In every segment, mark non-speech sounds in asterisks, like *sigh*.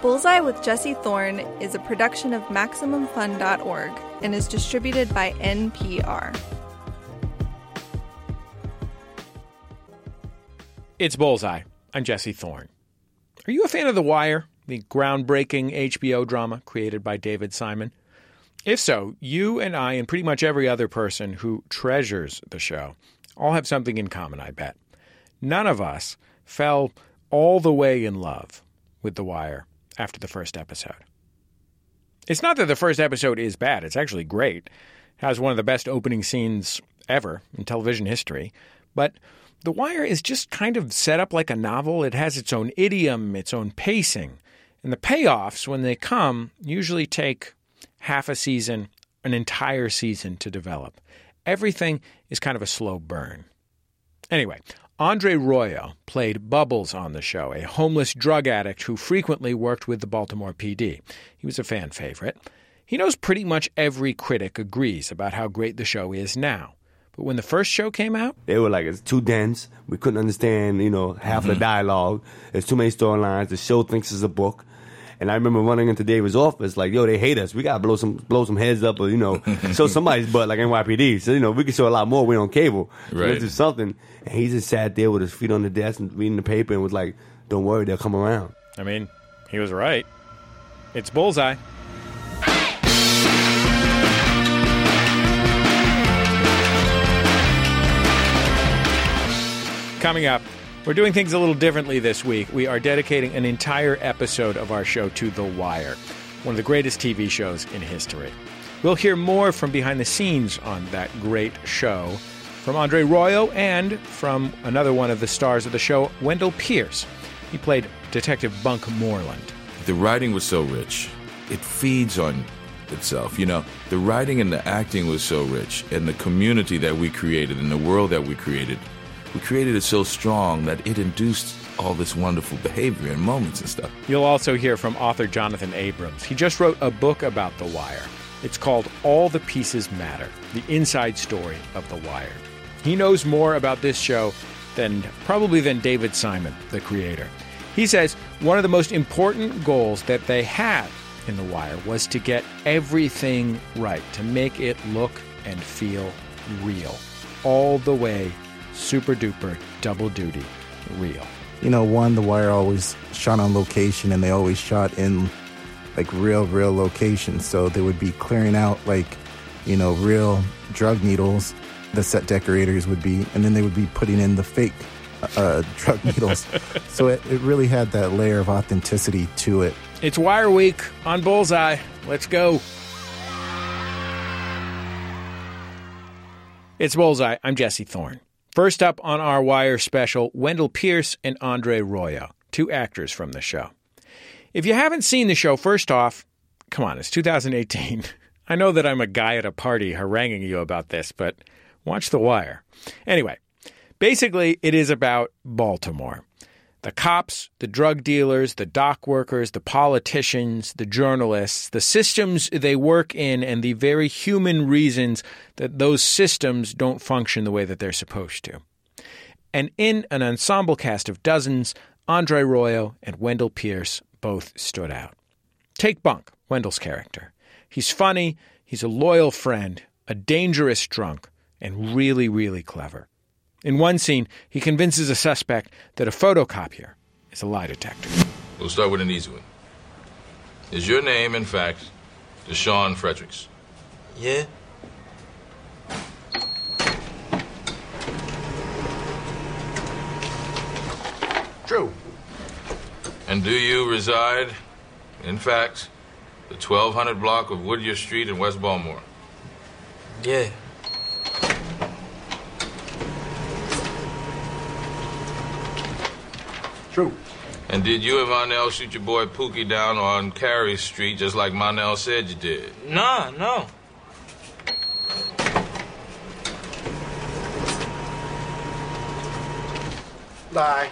Bullseye with Jesse Thorn is a production of MaximumFun.org and is distributed by NPR. It's Bullseye. I'm Jesse Thorn. Are you a fan of The Wire, the groundbreaking HBO drama created by David Simon? If so, you and I, and pretty much every other person who treasures the show, all have something in common, I bet. None of us fell all the way in love with The Wire after the first episode. It's not that the first episode is bad, it's actually great. It has one of the best opening scenes ever in television history. But The Wire is just kind of set up like a novel. It has its own idiom, its own pacing. And the payoffs, when they come, usually take half a season, an entire season to develop. Everything is kind of a slow burn. Anyway, Andre Royo played Bubbles on the show, a homeless drug addict who frequently worked with the Baltimore PD. He was a fan favorite. He knows pretty much every critic agrees about how great the show is now. But when the first show came out, they were like, it's too dense. We couldn't understand, you know, half mm-hmm. the dialogue. There's too many storylines. The show thinks it's a book. And I remember running into David's office, like, yo, they hate us. We gotta blow some blow some heads up, or you know, *laughs* show somebody's butt like NYPD. So you know, we can show a lot more. We on cable. Right. let's do something. And he just sat there with his feet on the desk and reading the paper and was like, "Don't worry, they'll come around." I mean, he was right. It's bullseye. Coming up, we're doing things a little differently this week. We are dedicating an entire episode of our show to The Wire, one of the greatest TV shows in history. We'll hear more from behind the scenes on that great show from Andre Royo and from another one of the stars of the show, Wendell Pierce. He played Detective Bunk Moreland. The writing was so rich, it feeds on itself. You know, the writing and the acting was so rich, and the community that we created and the world that we created we created it so strong that it induced all this wonderful behavior and moments and stuff. You'll also hear from author Jonathan Abrams. He just wrote a book about The Wire. It's called All the Pieces Matter The Inside Story of The Wire. He knows more about this show than probably than David Simon, the creator. He says one of the most important goals that they had in The Wire was to get everything right, to make it look and feel real, all the way super duper double duty real. You know, one, The Wire always shot on location and they always shot in like real, real locations. So they would be clearing out like, you know, real drug needles, the set decorators would be, and then they would be putting in the fake uh, *laughs* drug needles. so it, it really had that layer of authenticity to it. It's Wire Week on Bullseye. Let's go. It's Bullseye. I'm Jesse Thorn. First up on our Wire special, Wendell Pierce and Andre Royo, two actors from the show. If you haven't seen the show, first off, come on, it's 2018. *laughs* I know that I'm a guy at a party haranguing you about this, but watch The Wire. Anyway, basically, it is about Baltimore the cops, the drug dealers, the dock workers, the politicians, the journalists, the systems they work in, and the very human reasons that those systems don't function the way that they're supposed to. And in an ensemble cast of dozens, Andre Royo and Wendell Pierce both stood out. Take Bunk, Wendell's character. He's funny, he's a loyal friend, a dangerous drunk, and really, really clever. In one scene, he convinces a suspect that a photocopier is a lie detector. We'll start with an easy one. Is your name, in fact, Deshaun Fredericks? Yeah. True. And do you reside, in fact, the 1200 block of Woodyear Street in West Baltimore? Yeah. True. And did you and Monell shoot your boy Pookie down on Carey Street just like Monell said you did? Nah, no. Bye.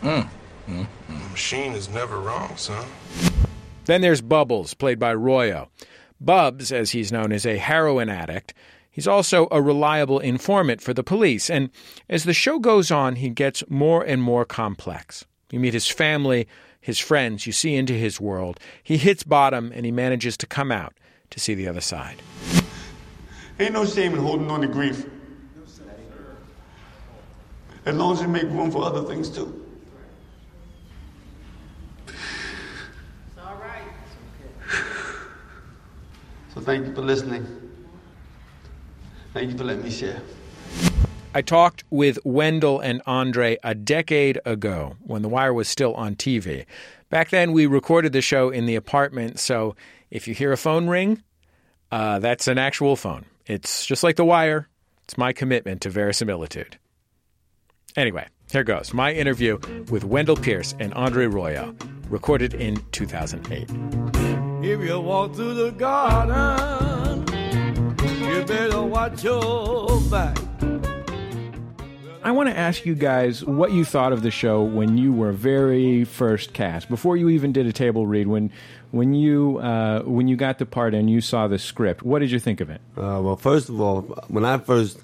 Mm. Mm. Mm. Machine is never wrong, son. Then there's Bubbles, played by Royo. Bubs, as he's known, is a heroin addict. He's also a reliable informant for the police, and as the show goes on, he gets more and more complex. You meet his family, his friends, you see into his world. He hits bottom and he manages to come out to see the other side. Ain't no shame in holding on to grief. As long as you make room for other things too. So thank you for listening. Thank you for letting me share. I talked with Wendell and Andre a decade ago when The Wire was still on TV. Back then, we recorded the show in the apartment, so if you hear a phone ring, uh, that's an actual phone. It's just like The Wire. It's my commitment to verisimilitude. Anyway, here goes my interview with Wendell Pierce and Andre Royo, recorded in 2008. If you walk through the garden, you better watch your back. I want to ask you guys what you thought of the show when you were very first cast, before you even did a table read. When when you uh, when you got the part and you saw the script, what did you think of it? Uh, well, first of all, when I first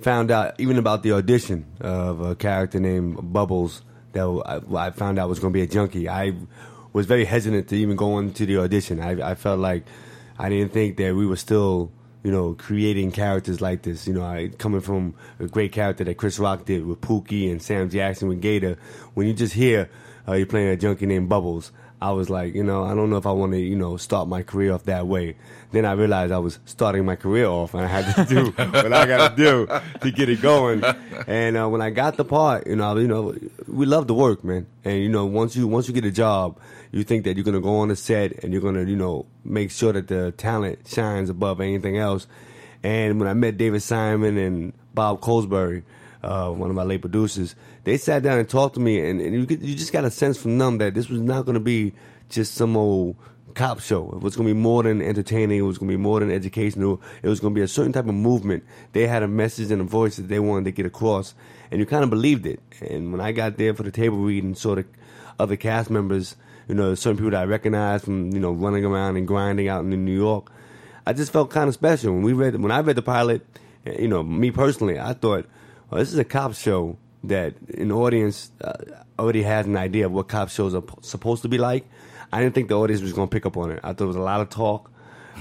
found out, even about the audition of a character named Bubbles, that I, I found out was going to be a junkie, I was very hesitant to even go into the audition. I, I felt like I didn't think that we were still you know, creating characters like this. You know, I, coming from a great character that Chris Rock did with Pookie and Sam Jackson with Gator. When you just hear uh, you're playing a junkie named Bubbles, I was like, you know, I don't know if I want to, you know, start my career off that way. Then I realized I was starting my career off, and I had to do *laughs* what I got to do to get it going. And uh, when I got the part, you know, you know, we love the work, man. And you know, once you once you get a job, you think that you're gonna go on the set and you're gonna, you know, make sure that the talent shines above anything else. And when I met David Simon and Bob Colesberry, uh, one of my late producers, they sat down and talked to me, and, and you, you just got a sense from them that this was not to be just some old cop show. It was going to be more than entertaining. It was going to be more than educational. It was going to be a certain type of movement. They had a message and a voice that they wanted to get across, and you kind of believed it. And when I got there for the table read and saw the other cast members, you know, certain people that I recognize from you know running around and grinding out in New York, I just felt kind of special. When we read, when I read the pilot, you know, me personally, I thought, well, this is a cop show that an audience uh, already has an idea of what cop shows are p- supposed to be like. I didn't think the audience was going to pick up on it. I thought it was a lot of talk.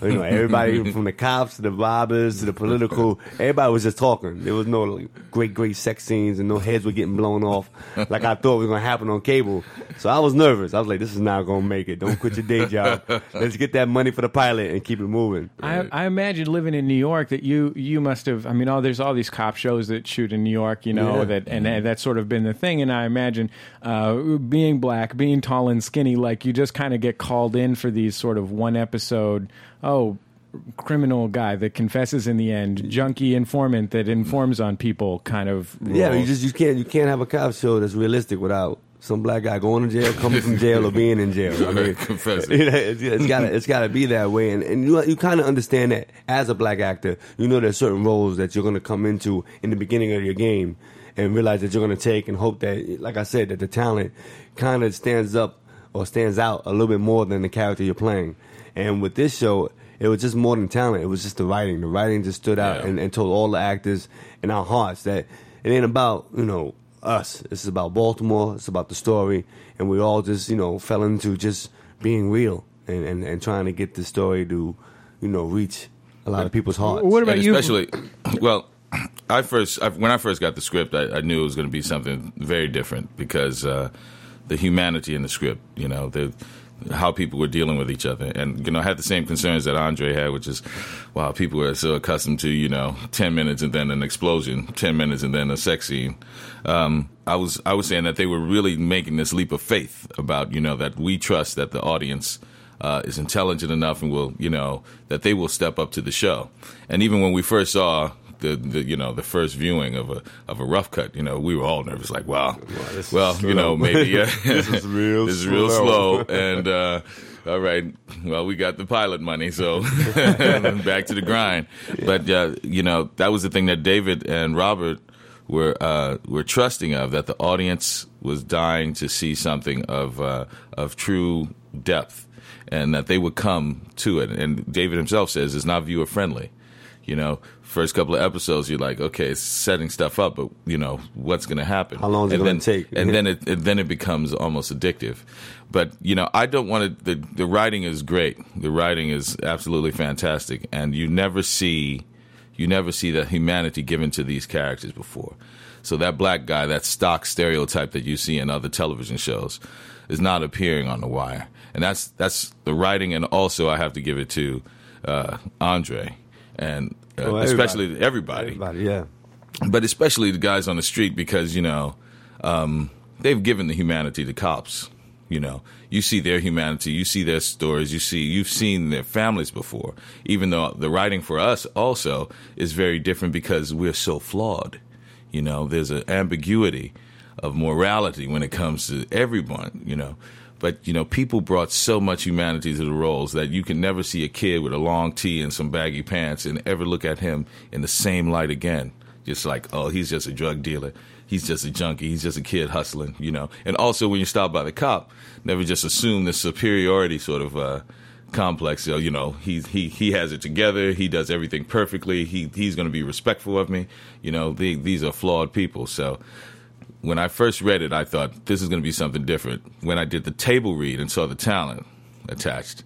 You know, everybody *laughs* from the cops to the robbers to the political, everybody was just talking. There was no like, great, great sex scenes and no heads were getting blown off like I thought was going to happen on cable. So I was nervous. I was like, this is not going to make it. Don't quit your day job. Let's get that money for the pilot and keep it moving. I, I imagine living in New York that you you must have. I mean, oh, there's all these cop shows that shoot in New York, you know, Yeah. that and, and that's sort of been the thing. And I imagine uh, being black, being tall and skinny, like you just kind of get called in for these sort of one episode. Oh. Criminal guy that confesses in the end, junkie informant that informs on people, kind of. Yeah, you just you can't you can't have a cop show that's realistic without some black guy going to jail, coming from jail, or being in jail. I mean, *laughs* Confessing. you know, it's, it's got it's got to be that way, and and you you kind of understand that as a black actor, you know there's certain roles that you're going to come into in the beginning of your game, and realize that you're going to take, and hope that, like I said, that the talent kind of stands up or stands out a little bit more than the character you're playing. And with this show, it was just more than talent. It was just the writing. The writing just stood out Yeah. and, and told all the actors in our hearts that it ain't about you know us. It's about Baltimore. It's about the story, and we all just you know fell into just being real and, and, and trying to get the story to you know reach a lot of people's hearts. What about and you? Especially, well, I first I, when I first got the script, I, I knew it was going to be something very different because uh, the humanity in the script, you know, the how people were dealing with each other, and you know, I had the same concerns that Andre had, which is, wow, people are so accustomed to you know, ten minutes and then an explosion, ten minutes and then a sex scene. Um, I was I was saying that they were really making this leap of faith about you know that we trust that the audience uh, is intelligent enough and will, you know, that they will step up to the show. And even when we first saw the, the you know, the first viewing of a of a rough cut, you know, we were all nervous, like, wow, this well, you know, maybe *laughs* yeah, This is real *laughs* this is real slow. and. uh all right. Well, we got the pilot money, so *laughs* back to the grind. But uh, you know, that was the thing that David and Robert were uh, were trusting of that the audience was dying to see something of uh, of true depth, and that they would come to it. And David himself says it's not viewer friendly. You know, first couple of episodes, you're like, okay, it's setting stuff up, but you know, what's going to happen? How long is it gonna then- take? And then it and then it becomes almost addictive. But you know, I don't want to. The the writing is great. The writing is absolutely fantastic, and you never see you never see the humanity given to these characters before. So that black guy, that stock stereotype that you see in other television shows, is not appearing on The Wire, and that's that's the writing, and also I have to give it to uh, Andre, and uh, everybody. especially everybody, Everybody, yeah. but especially the guys on the street because you know um, they've given the humanity to cops. You know, you see their humanity, you see their stories, you see you've seen their families before. Even though the writing for us also is very different because we're so flawed. You know, there's an ambiguity of morality when it comes to everyone. You know, but you know, people brought so much humanity to the roles that you can never see a kid with a long tee and some baggy pants and ever look at him in the same light again. Just like, oh, he's just a drug dealer. He's just a junkie. He's just a kid hustling, you know. And also, when you're stopped by the cop, never just assume the superiority sort of uh, complex. So, you know, he he he has it together. He does everything perfectly. He he's going to be respectful of me. You know, the, these are flawed people. So, when I first read it, I thought this is going to be something different. When I did the table read and saw the talent attached,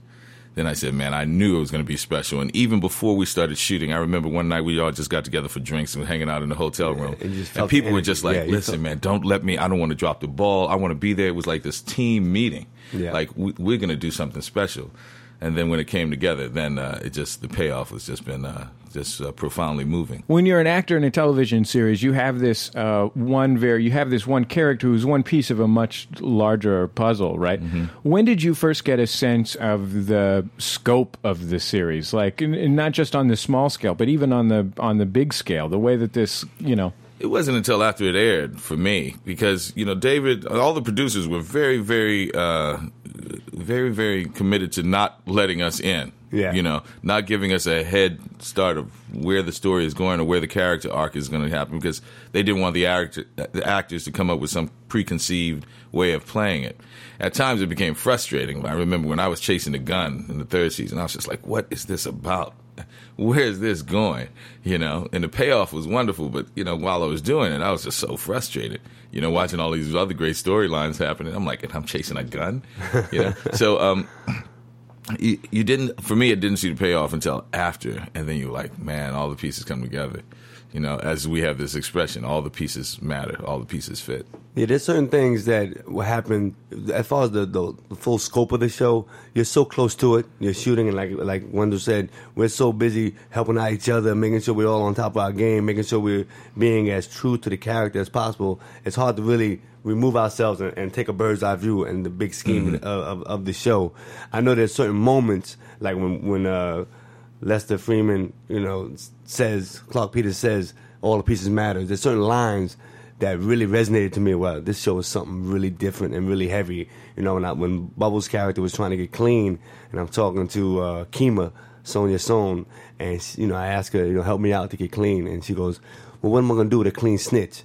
then I said, man, I knew it was going to be special. And even before we started shooting, I remember one night we all just got together for drinks and hanging out in the hotel room. and just And people were just like, Yeah, listen, felt- man, don't let me, I don't want to drop the ball. I want to be there. It was like this team meeting. Yeah. Like, we, we're going to do something special. And then when it came together, then uh, it just, the payoff has just been uh, just uh, profoundly moving. When you're an actor in a television series, you have this uh, one very you have this one character who's one piece of a much larger puzzle, right? When did you first get a sense of the scope of the series, like not just on the small scale, but even on the on the big scale, the way that this, you know, It wasn't until after it aired for me because you know David, all the producers were very, very, uh, very, very committed to not letting us in. Yeah. you know, not giving us a head start of where the story is going or where the character arc is going to happen because they didn't want the actor, the actors to come up with some preconceived way of playing it. At times, it became frustrating. I remember when I was chasing the gun in the third season, I was just like, "What is this about?" Where is this going? You know, and the payoff was wonderful, but you know, while I was doing it, I was just so frustrated. You know, watching all these other great storylines happening, I'm like, and I'm chasing a gun. You know, *laughs* so um, you, you didn't. For me, it didn't see the payoff until after, and then you're like, man, all the pieces come together. You know, as we have this expression, all the pieces matter, all the pieces fit. Yeah, there's certain things that will happen as far as the, the, the full scope of the show. You're so close to it. You're shooting, and like like Wendell said, we're so busy helping out each other, making sure we're all on top of our game, making sure we're being as true to the character as possible. It's hard to really remove ourselves and, and take a bird's eye view and the big scheme of, of, of the show. I know there's certain moments like when when uh, Lester Freamon, you know, says Clarke Peters says all the pieces matter. There's certain lines that really resonated to me. Well, this show is something really different and really heavy. You know, when, I, when Bubbles' character was trying to get clean, and I'm talking to uh, Kima, Sonja Sohn, and she, you know, I ask her, you know, help me out to get clean, and she goes, "Well, what am I gonna do with a clean snitch?"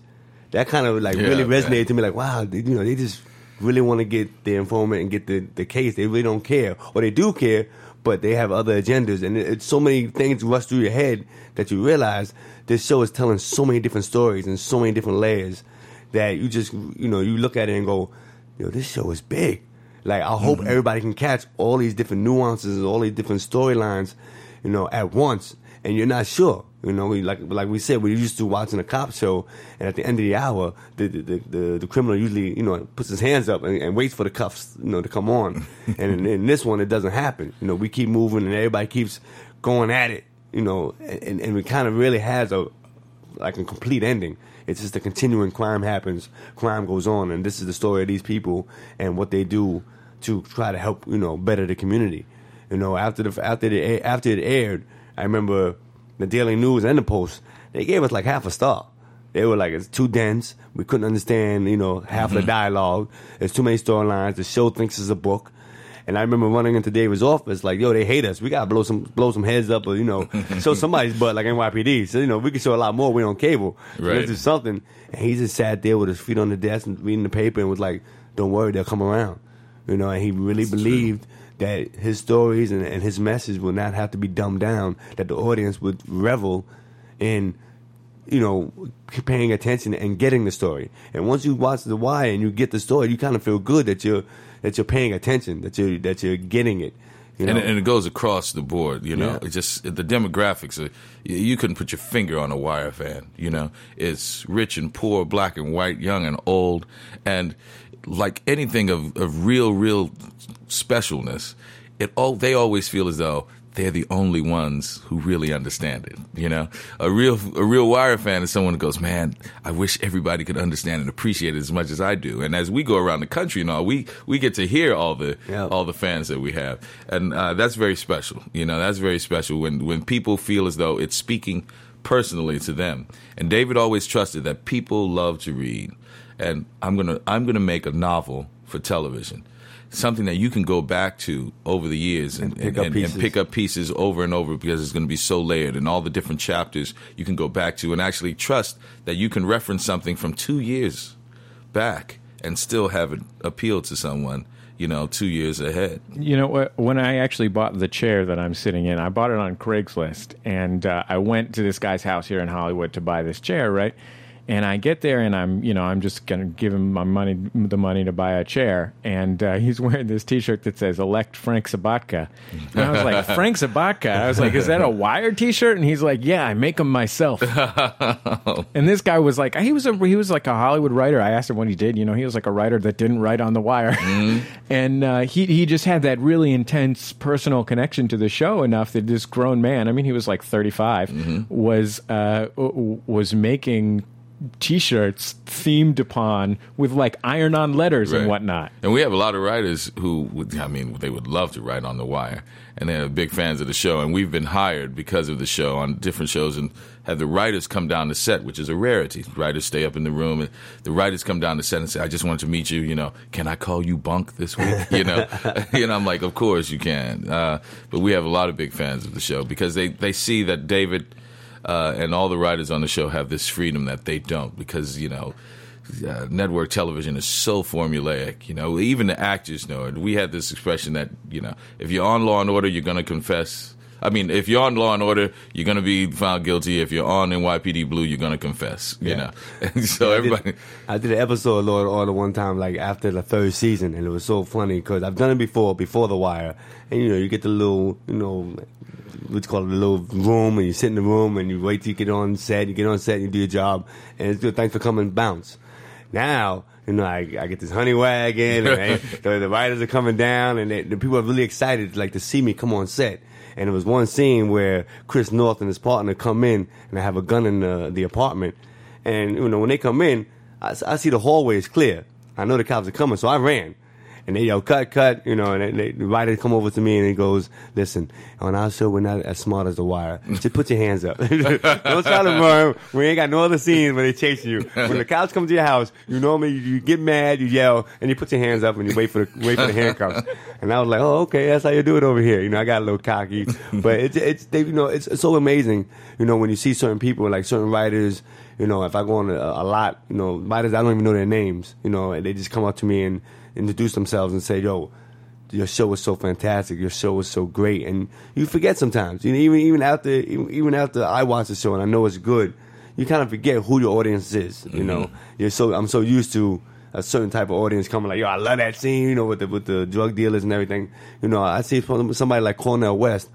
That kind of like Yeah, really man. resonated to me. Like, wow, they, you know, they just really want to get the informant and get the, the case. They really don't care, or they do care, but they have other agendas, and it, it's so many things rush through your head that you realize this show is telling so many different stories and so many different layers that you just you know you look at it and go, yo, this show is big. Like I hope mm-hmm. everybody can catch all these different nuances, all these different storylines, you know, at once, and you're not sure. You know, we, like like we said, we're used to watching a cop show, and at the end of the hour, the the, the, the, the criminal usually you know puts his hands up and, and waits for the cuffs you know to come on, *laughs* and in, in this one it doesn't happen. You know, we keep moving and everybody keeps going at it. You know, and, and it kind of really has a like a complete ending. It's just a continuing crime happens, crime goes on, and this is the story of these people and what they do to try to help you know better the community. You know, after the after the after it aired, I remember the Daily News and the Post they gave us like half a star. They were like, it's too dense. We couldn't understand, you know, half of the mm-hmm. dialogue. There's too many storylines. The show thinks it's a book. And I remember running into David's office, like, yo, they hate us. We gotta blow some blow some heads up, or you know, *laughs* show somebody's butt like NYPD. So you know, we can show a lot more. We on cable. So Right. Let's something. And he just sat there with his feet on the desk and reading the paper and was like, "Don't worry, they'll come around." You know, and he really believed that his stories and, and his message will not have to be dumbed down. That the audience would revel in, you know, paying attention and getting the story. And once you watch The Wire and you get the story, you kind of feel good that you're that you're paying attention, that you that you're getting it. You know? and, and it goes across the board. You know, Yeah. it just the demographics. Are, you, you couldn't put your finger on a Wire fan. You know, it's rich and poor, black and white, young and old, and like anything of, of real, real specialness, it all they always feel as though they're the only ones who really understand it. You know, a real a real Wire fan is someone who goes, "Man, I wish everybody could understand and appreciate it as much as I do." And as we go around the country and all, we we get to hear all the all the fans that we have, and uh, that's very special. You know, that's very special when when people feel as though it's speaking personally to them. And David always trusted that people love to read, and I'm gonna I'm gonna make a novel for television something that you can go back to over the years and, pick and, up and, pieces. and pick up pieces over and over because it's going to be so layered and all the different chapters you can go back to and actually trust that you can reference something from two years back and still have it appeal to someone you know two years ahead You know, wh- when I actually bought the chair that I'm sitting in, I bought it on Craigslist, and uh, I went to this guy's house here in Hollywood to buy this chair, right? And I get there, and I'm, you know, I'm just gonna give him my money, the money to buy a chair, and uh, *laughs* he's wearing this T-shirt that says "Elect Frank Sobotka," and I was like, *laughs* "Frank Sobotka." I was like, "Is that a Wired T-shirt?" And he's like, "Yeah, I make them myself." *laughs* And this guy was like, he was a he was like a Hollywood writer. I asked him what he did. You know, he was like a writer that didn't write on the wire, and uh, he he just had that really intense personal connection to the show enough that this grown man, I mean, he was like 35, was uh, was making T-shirts themed upon with like iron-on letters and whatnot. And we have a lot of writers who, would, I mean, they would love to write on The Wire, and they're big fans of the show. And we've been hired because of the show on different shows, and have the writers come down to set, which is a rarity. Writers stay up in the room, and the writers come down to set and say, "I just wanted to meet you. You know, can I call you Bunk this week? *laughs* You know, *laughs* and I'm like, of course you can. Uh, but we have a lot of big fans of the show because they they see that David uh, and all the writers on the show have this freedom that they don't because you know uh, network television is so formulaic. You know, even the actors know it. We had this expression that you know, if you're on Law and Order, you're going to confess. I mean, if you're on Law and Order, you're going to be found guilty. If you're on NYPD Blue, you're going to confess. You Yeah. know, *laughs* and so I did- everybody. I did an episode of Law and Order one time, like after the third season, and it was so funny because I've done it before, before The Wire, and you know, you get the little, you know, what's called a little room, and you sit in the room, and you wait till you get on set, you get on set, and you do your job, and it's good. Thanks for coming, bounce. Now, you know, I, I get this honey wagon, and I, *laughs* the, the writers are coming down, and they, the people are really excited, like to see me come on set. And it was one scene where Chris Noth and his partner come in, and I have a gun in the, the apartment. And you know, when they come in, I see the hallway is clear. I know the cops are coming, so I ran. And they yell, "Cut, cut!" You know, and they, the writer come over to me and he goes, "Listen, on our show, we're not as smart as the Wire. Just put your hands up. *laughs* Don't try to run. We ain't got no other scenes when they chase you. When the cops come to your house, you normally you get mad, you yell, and you put your hands up and you wait for the wait for the handcuffs. And I was like, "Oh, okay, that's how you do it over here." You know, I got a little cocky, but it's it's they, you know it's, it's so amazing. You know, when you see certain people like certain writers. You know, if I go on a, a lot, you know, writers I don't even know their names. You know, and they just come up to me and introduce themselves and say, "Yo, your show was so fantastic. Your show was so great." And you forget sometimes. You know, even even after even even after I watch the show and I know it's good, you kind of forget who your audience is. You mm-hmm. know, you're so I'm so used to a certain type of audience coming like, "Yo, I love that scene." You know, with the with the drug dealers and everything. You know, I see somebody like Cornel West.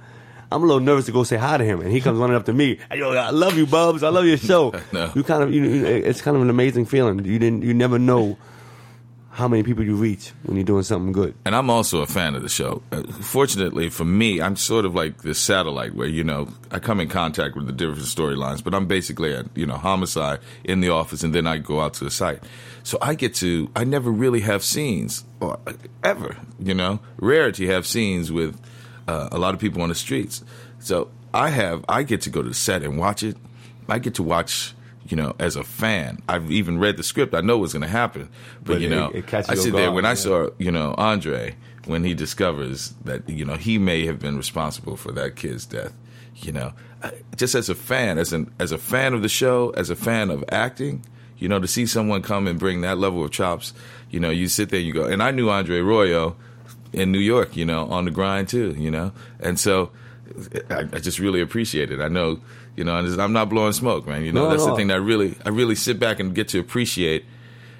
I'm a little nervous to go say hi to him, and he comes running up to me. "Hey, Yo, I love you, Bubs. I love your show. *laughs* No. You kind of, you, you- it's kind of an amazing feeling. You didn't, you never know how many people you reach when you're doing something good. And I'm also a fan of the show. Uh, fortunately for me, I'm sort of like this satellite where, you know, I come in contact with the different storylines, but I'm basically at, you know, homicide in the office and then I go out to the site. So I get to, I never really have scenes, or ever, you know, rare to have scenes with uh, a lot of people on the streets. So I have, I get to go to the set and watch it. I get to watch, you know, as a fan. I've even read the script. I know what's going to happen. But, But you know, it catches I sit there when I saw, you know, Andre, when he discovers that, you know, he may have been responsible for that kid's death, you know, just as a fan, as an as a fan of the show, as a fan of acting, you know, to see someone come and bring that level of chops, you know, you sit there and you go, and I knew Andre Royo in New York, you know, on the grind too, you know, and so I, I just really appreciate it. I know, you know, and I'm not blowing smoke, man. You know, No, that's no. the thing that I really, I really sit back and get to appreciate,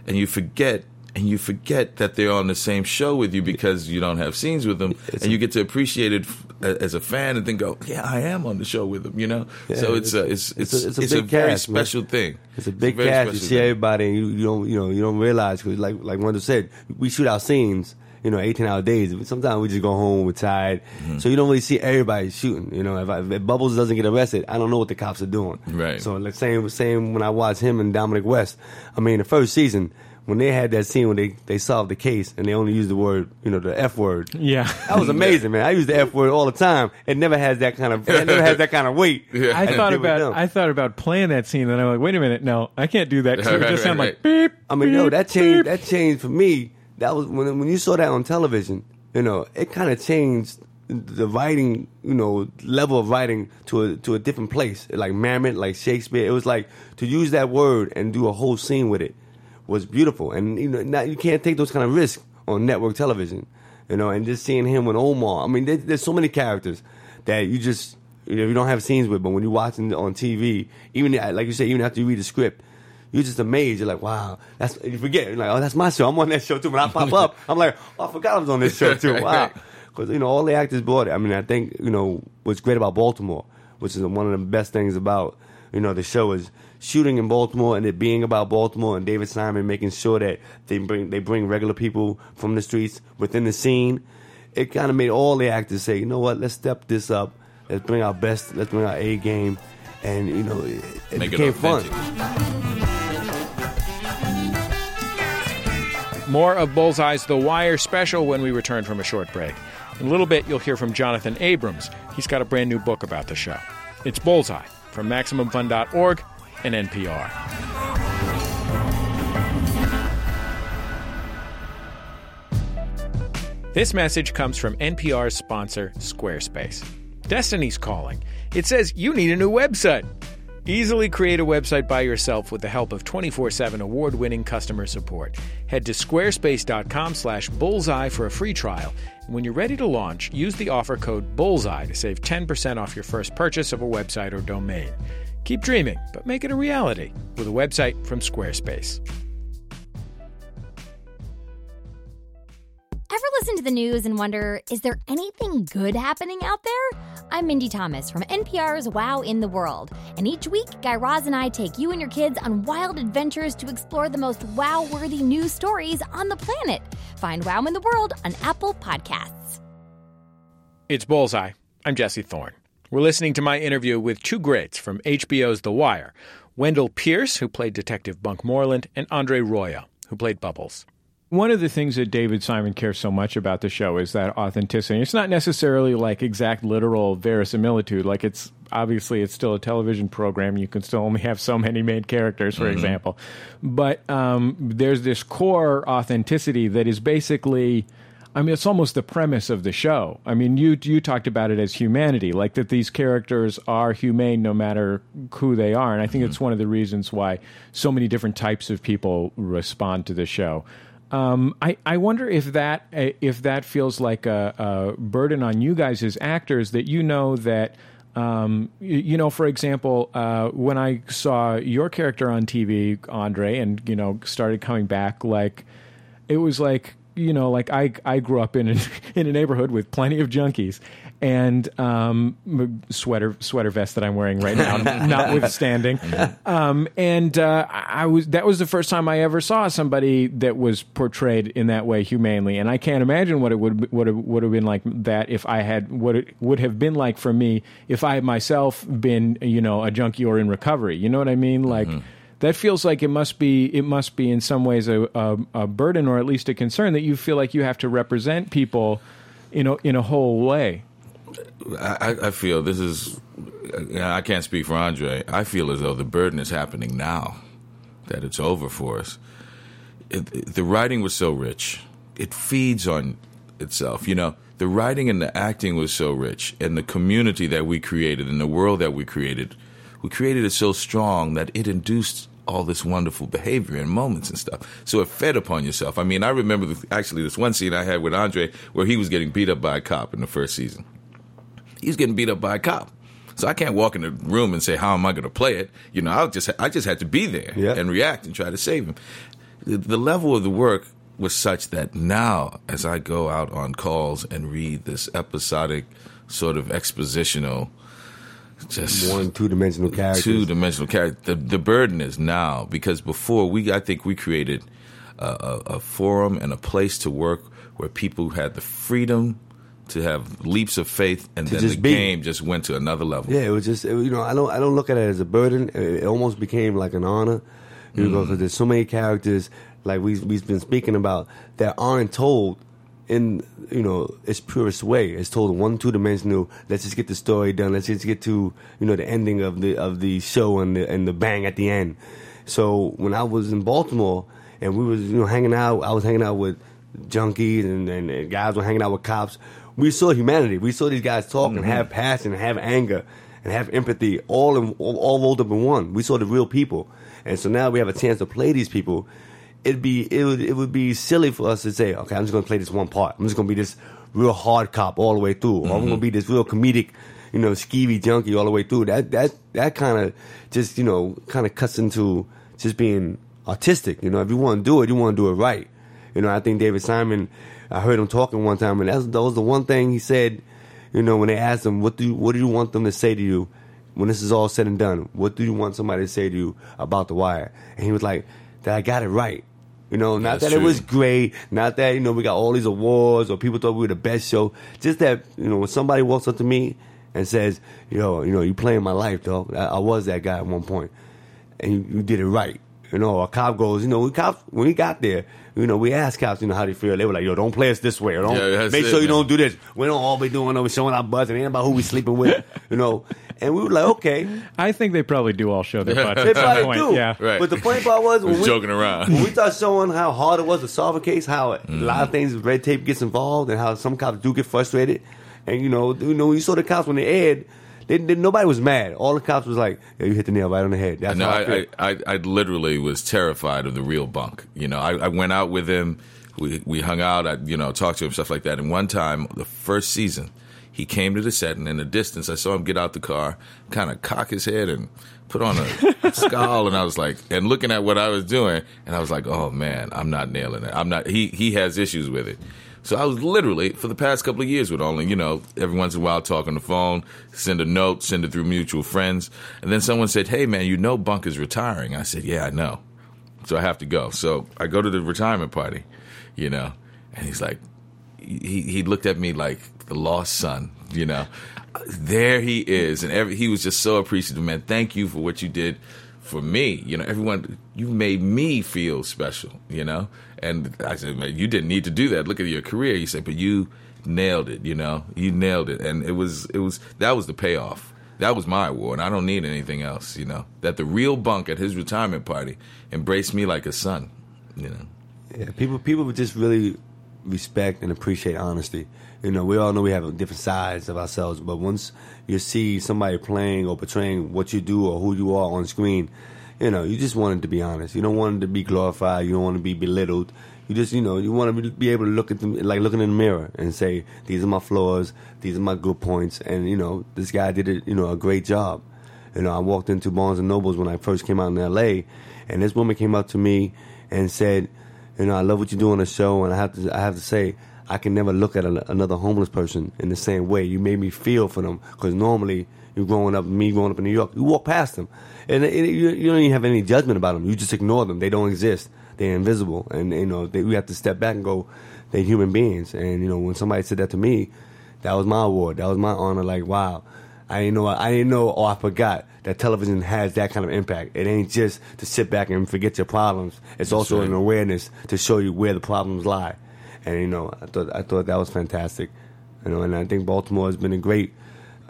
and you forget. And you forget that they're on the same show with you because you don't have scenes with them, and you get to appreciate it f- as a fan, and then go, "Yeah, I am on the show with them," you know. Yeah, so it's a, it's it's it's a- it's it's a a, big very cast, man. special thing. It's a big very cast. You see thing. everybody, and you, you don't, you know, you don't realize because, like, like Wendell said, we shoot our scenes, you know, eighteen hour days. Sometimes we just go home, we're tired, Mm-hmm. so you don't really see everybody shooting. You know, if, I, if Bubbles doesn't get arrested, I don't know what the cops are doing. Right. So, like, same, same when I watched him and Dominic West. I mean, the first season when they had that scene when they they solved the case and they only used the word, you know, the f word. Yeah. That was *laughs* amazing, man. I use the f word all the time. It never has that kind of, it never has that kind of weight. *laughs* I thought about. I thought about playing that scene, and I'm like, wait a minute, no, I can't do that. 'cause it would Right, just *laughs* right, sound right. like beep. I mean, yo, beep, that changed. beep. That changed for me. That was when when you saw that on television. You know, it kind of changed the writing. You know, level of writing to a to a different place. Like Mamet, like Shakespeare. It was like to use that word and do a whole scene with it was beautiful. And you know, now you can't take those kind of risks on network television. You know, and just seeing him with Omar. I mean, there, there's so many characters that you just you know you don't have scenes with, but when you're watching on TV, even like you say, even after you read the script, you're just amazed. You're like, wow, that's you forget. You're like, oh, that's my show. I'm on that show too. When I *laughs* pop up, I'm like, oh, I forgot I was on this show too. *laughs* Wow, because you know all the actors brought it. I mean, I think you know what's great about Baltimore, which is one of the best things about you know the show is shooting in Baltimore and it being about Baltimore and David Simon making sure that they bring they bring regular people from the streets within the scene. It kind of made all the actors say, you know what, let's step this up. Let's bring our best. Let's bring our A game, and you know it, it Make it became fun. More of Bullseye's The Wire special when we return from a short break. In a little bit, you'll hear from Jonathan Abrams. He's got a brand new book about the show. It's Bullseye from MaximumFun.org and NPR. This message comes from NPR's sponsor, Squarespace. Destiny's calling. It says you need a new website. Easily create a website by yourself with the help of 24/7 award-winning customer support. Head to squarespace.com/bullseye for a free trial. And when you're ready to launch, use the offer code bullseye to save 10% off your first purchase of a website or domain. Keep dreaming, but make it a reality with a website from Squarespace. Ever listen to the news and wonder, is there anything good happening out there? I'm Mindy Thomas from NPR's Wow in the World. And each week, Guy Raz and I take you and your kids on wild adventures to explore the most wow worthy news stories on the planet. Find Wow in the World on Apple Podcasts. It's Bullseye. I'm Jesse Thorn. We're listening to my interview with two greats from HBO's The Wire Wendell Pierce, who played Detective Bunk Moreland, and Andre Royo, who played Bubbles. One of the things that David Simon cares so much about the show is that authenticity. It's not necessarily like exact literal verisimilitude. Like it's obviously it's still a television program. You can still only have so many main characters, for example. But um, there's this core authenticity that is basically. I mean, it's almost the premise of the show. I mean, you you talked about it as humanity, like that these characters are humane no matter who they are, and I think it's one of the reasons why so many different types of people respond to the show. Um, I, I wonder if that if that feels like a, a burden on you guys as actors that you know that um, you, you know for example uh, when I saw your character on TV Andre and you know started coming back like it was like you know like I I grew up in a, *laughs* in a neighborhood with plenty of junkies and um, sweater sweater vest that I'm wearing right now, *laughs* notwithstanding. Um, and uh, I was that was the first time I ever saw somebody that was portrayed in that way humanely, and I can't imagine what it would would have, would have been like that if I had what it would have been like for me if I had myself been you know a junkie or in recovery. You know what I mean? Like that feels like it must be it must be in some ways a, a, a burden or at least a concern that you feel like you have to represent people in a, in a whole way. I, I feel this is. I can't speak for Andre. I feel as though the burden is happening now, that it's over for us. It, it- the writing was so rich; it feeds on itself. You know, the writing and the acting was so rich, and the community that we created, and the world that we created, we created it so strong that it induced all this wonderful behavior and moments and stuff. So it fed upon yourself. I mean, I remember the, actually this one scene I had with Andre where he was getting beat up by a cop in the first season. He was getting beat up by a cop. So I can't walk in the room and say, "How am I going to play it?" You know, I just I just had to be there Yeah. and react and try to save him. The, the level of the work was such that now, as I go out on calls and read this episodic, sort of expositional, just One, two dimensional character. two dimensional character. The, the burden is now because before we, I think we created a, a, a forum and a place to work where people had the freedom to have leaps of faith, and then the be. game just went to another level. Yeah, it was just it, you know I don't I don't look at it as a burden. It, it almost became like an honor, you know, mm. because there's so many characters like we we've been speaking about that aren't told in you know its purest way. It's told one two dimensional. Let's just get the story done. Let's just get to you know the ending of the of the show and the and the bang at the end. So when I was in Baltimore and we was you know hanging out, I was hanging out with junkies and, and, and guys were hanging out with cops. We saw humanity. We saw these guys talk and mm-hmm. have passion and have anger and have empathy all in, all, all rolled up in one. We saw the real people, and so now we have a chance to play these people. It'd be it would it would be silly for us to say, okay, I'm just to play this one part. I'm just to be this real hard cop all the way through, or I'm to be this real comedic, you know, skeevy junkie all the way through. That that that kind of just you know kind of cuts into just being artistic. You know, if you want to do it, you want to do it right. You know, I think David Simon. I heard him talking one time, and that was the one thing he said. You know, when they asked him, "What do you, what do you want them to say to you when this is all said and done? What do you want somebody to say to you about the Wire?" And he was like, "That I got it right." You know, not That's that it was great, not that you know we got all these awards or people thought we were the best show. Just that you know when somebody walks up to me and says, "Yo, you know, you playing my life, dog. I, I was that guy at one point, and you, you did it right." You know, a cop goes, you know, we cops when we got there, you know, we ask cops, you know, how they feel. They were like, "Yo, don't play us this way, or don't Yeah, make it, sure you man. don't do this. We don't all be doing over showing our butts. It ain't about who we sleeping with, you know." And we were like, "Okay." I think they probably do all show their butts *laughs* They probably point. do. Yeah. Right. But the funny part was, *laughs* when Was we, joking around. when we start showing how hard it was to solve a case, how a Mm-hmm. lot of things, red tape gets involved, and how some cops do get frustrated. And you know, you know, you saw the cops when they aired, they, they, nobody was mad. All the cops was like, "Yeah, you hit the nail right on the head." That's no, how I, I, feel. I, I, I literally was terrified of the real bunk. You know, I, I went out with him. We we hung out. I you know talked to him stuff like that. And one time, the first season, he came to the set, and in the distance, I saw him get out the car, kind of cock his head and put on a *laughs* scowl, and I was like, and looking at what I was doing, and I was like, oh man, I'm not nailing it. I'm not. He he has issues with it. So I was literally for the past couple of years with only, you know, every once in a while talk on the phone, send a note, send it through mutual friends, and then someone said, "Hey man, you know Bunk is retiring." I said, "Yeah, I know." So I have to go. So I go to the retirement party, you know, and he's like, he he looked at me like the lost son, you know. There he is, and every, he was just so appreciative, man. Thank you for what you did for me. You know, everyone, you made me feel special, you know. And I said, man, you didn't need to do that. Look at your career. He said, but you nailed it. You know, you nailed it, and it was it was that was the payoff. That was my award. I don't need anything else. You know, that the real bunk at his retirement party embraced me like a son. You know. Yeah, people people would just really respect and appreciate honesty. You know, we all know we have different sides of ourselves, but once you see somebody playing or portraying what you do or who you are on screen, you know, you just want it to be honest. You don't want it to be glorified. You don't want to be belittled. You just, you know, you want to be able to look at them like looking in the mirror and say, "These are my flaws. These are my good points." And you know, this guy did it, you know, a great job. You know, I walked into Barnes and Nobles when I first came out in L.A., and this woman came up to me and said, "You know, I love what you do on the show, and I have to, I have to say, I can never look at a, another homeless person in the same way. You made me feel for them because normally, you growing up, me growing up in New York, you walk past them, and it, you, you don't even have any judgment about them. You just ignore them. They don't exist. They're invisible, and you know, they, we have to step back and go, they're human beings. And you know, when somebody said that to me, that was my award. That was my honor. Like, wow. I didn't know. I didn't know, or I forgot that television has that kind of impact. It ain't just to sit back and forget your problems. It's also right. an awareness to show you where the problems lie. And you know, I thought I thought that was fantastic. You know, and I think Baltimore has been a great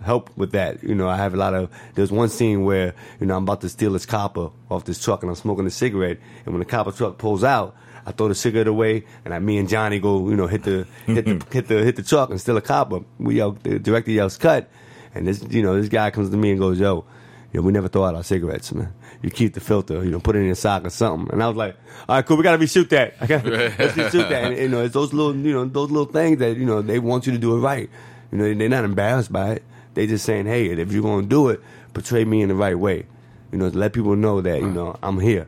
help with that. You know, I have a lot of. There's one scene where you know I'm about to steal this copper off this truck, and I'm smoking a cigarette, and when the copper truck pulls out. I throw the cigarette away, and I, me and Johnny go, you know, hit the hit the *laughs* hit the hit the truck and steal a copper. We yell, the director yells, "Cut!" And this, you know, this guy comes to me and goes, "Yo, you know, we never throw out our cigarettes, man. You keep the filter, you know, put it in your sock or something. And I was like, all right, cool, we gotta reshoot that. I gotta *laughs* let's reshoot that. And, you know, it's those little, you know, those little things that you know they want you to do it right. You know, they're not embarrassed by it. They just saying, hey, if you're gonna do it, portray me in the right way. You know, let people know that you know I'm here.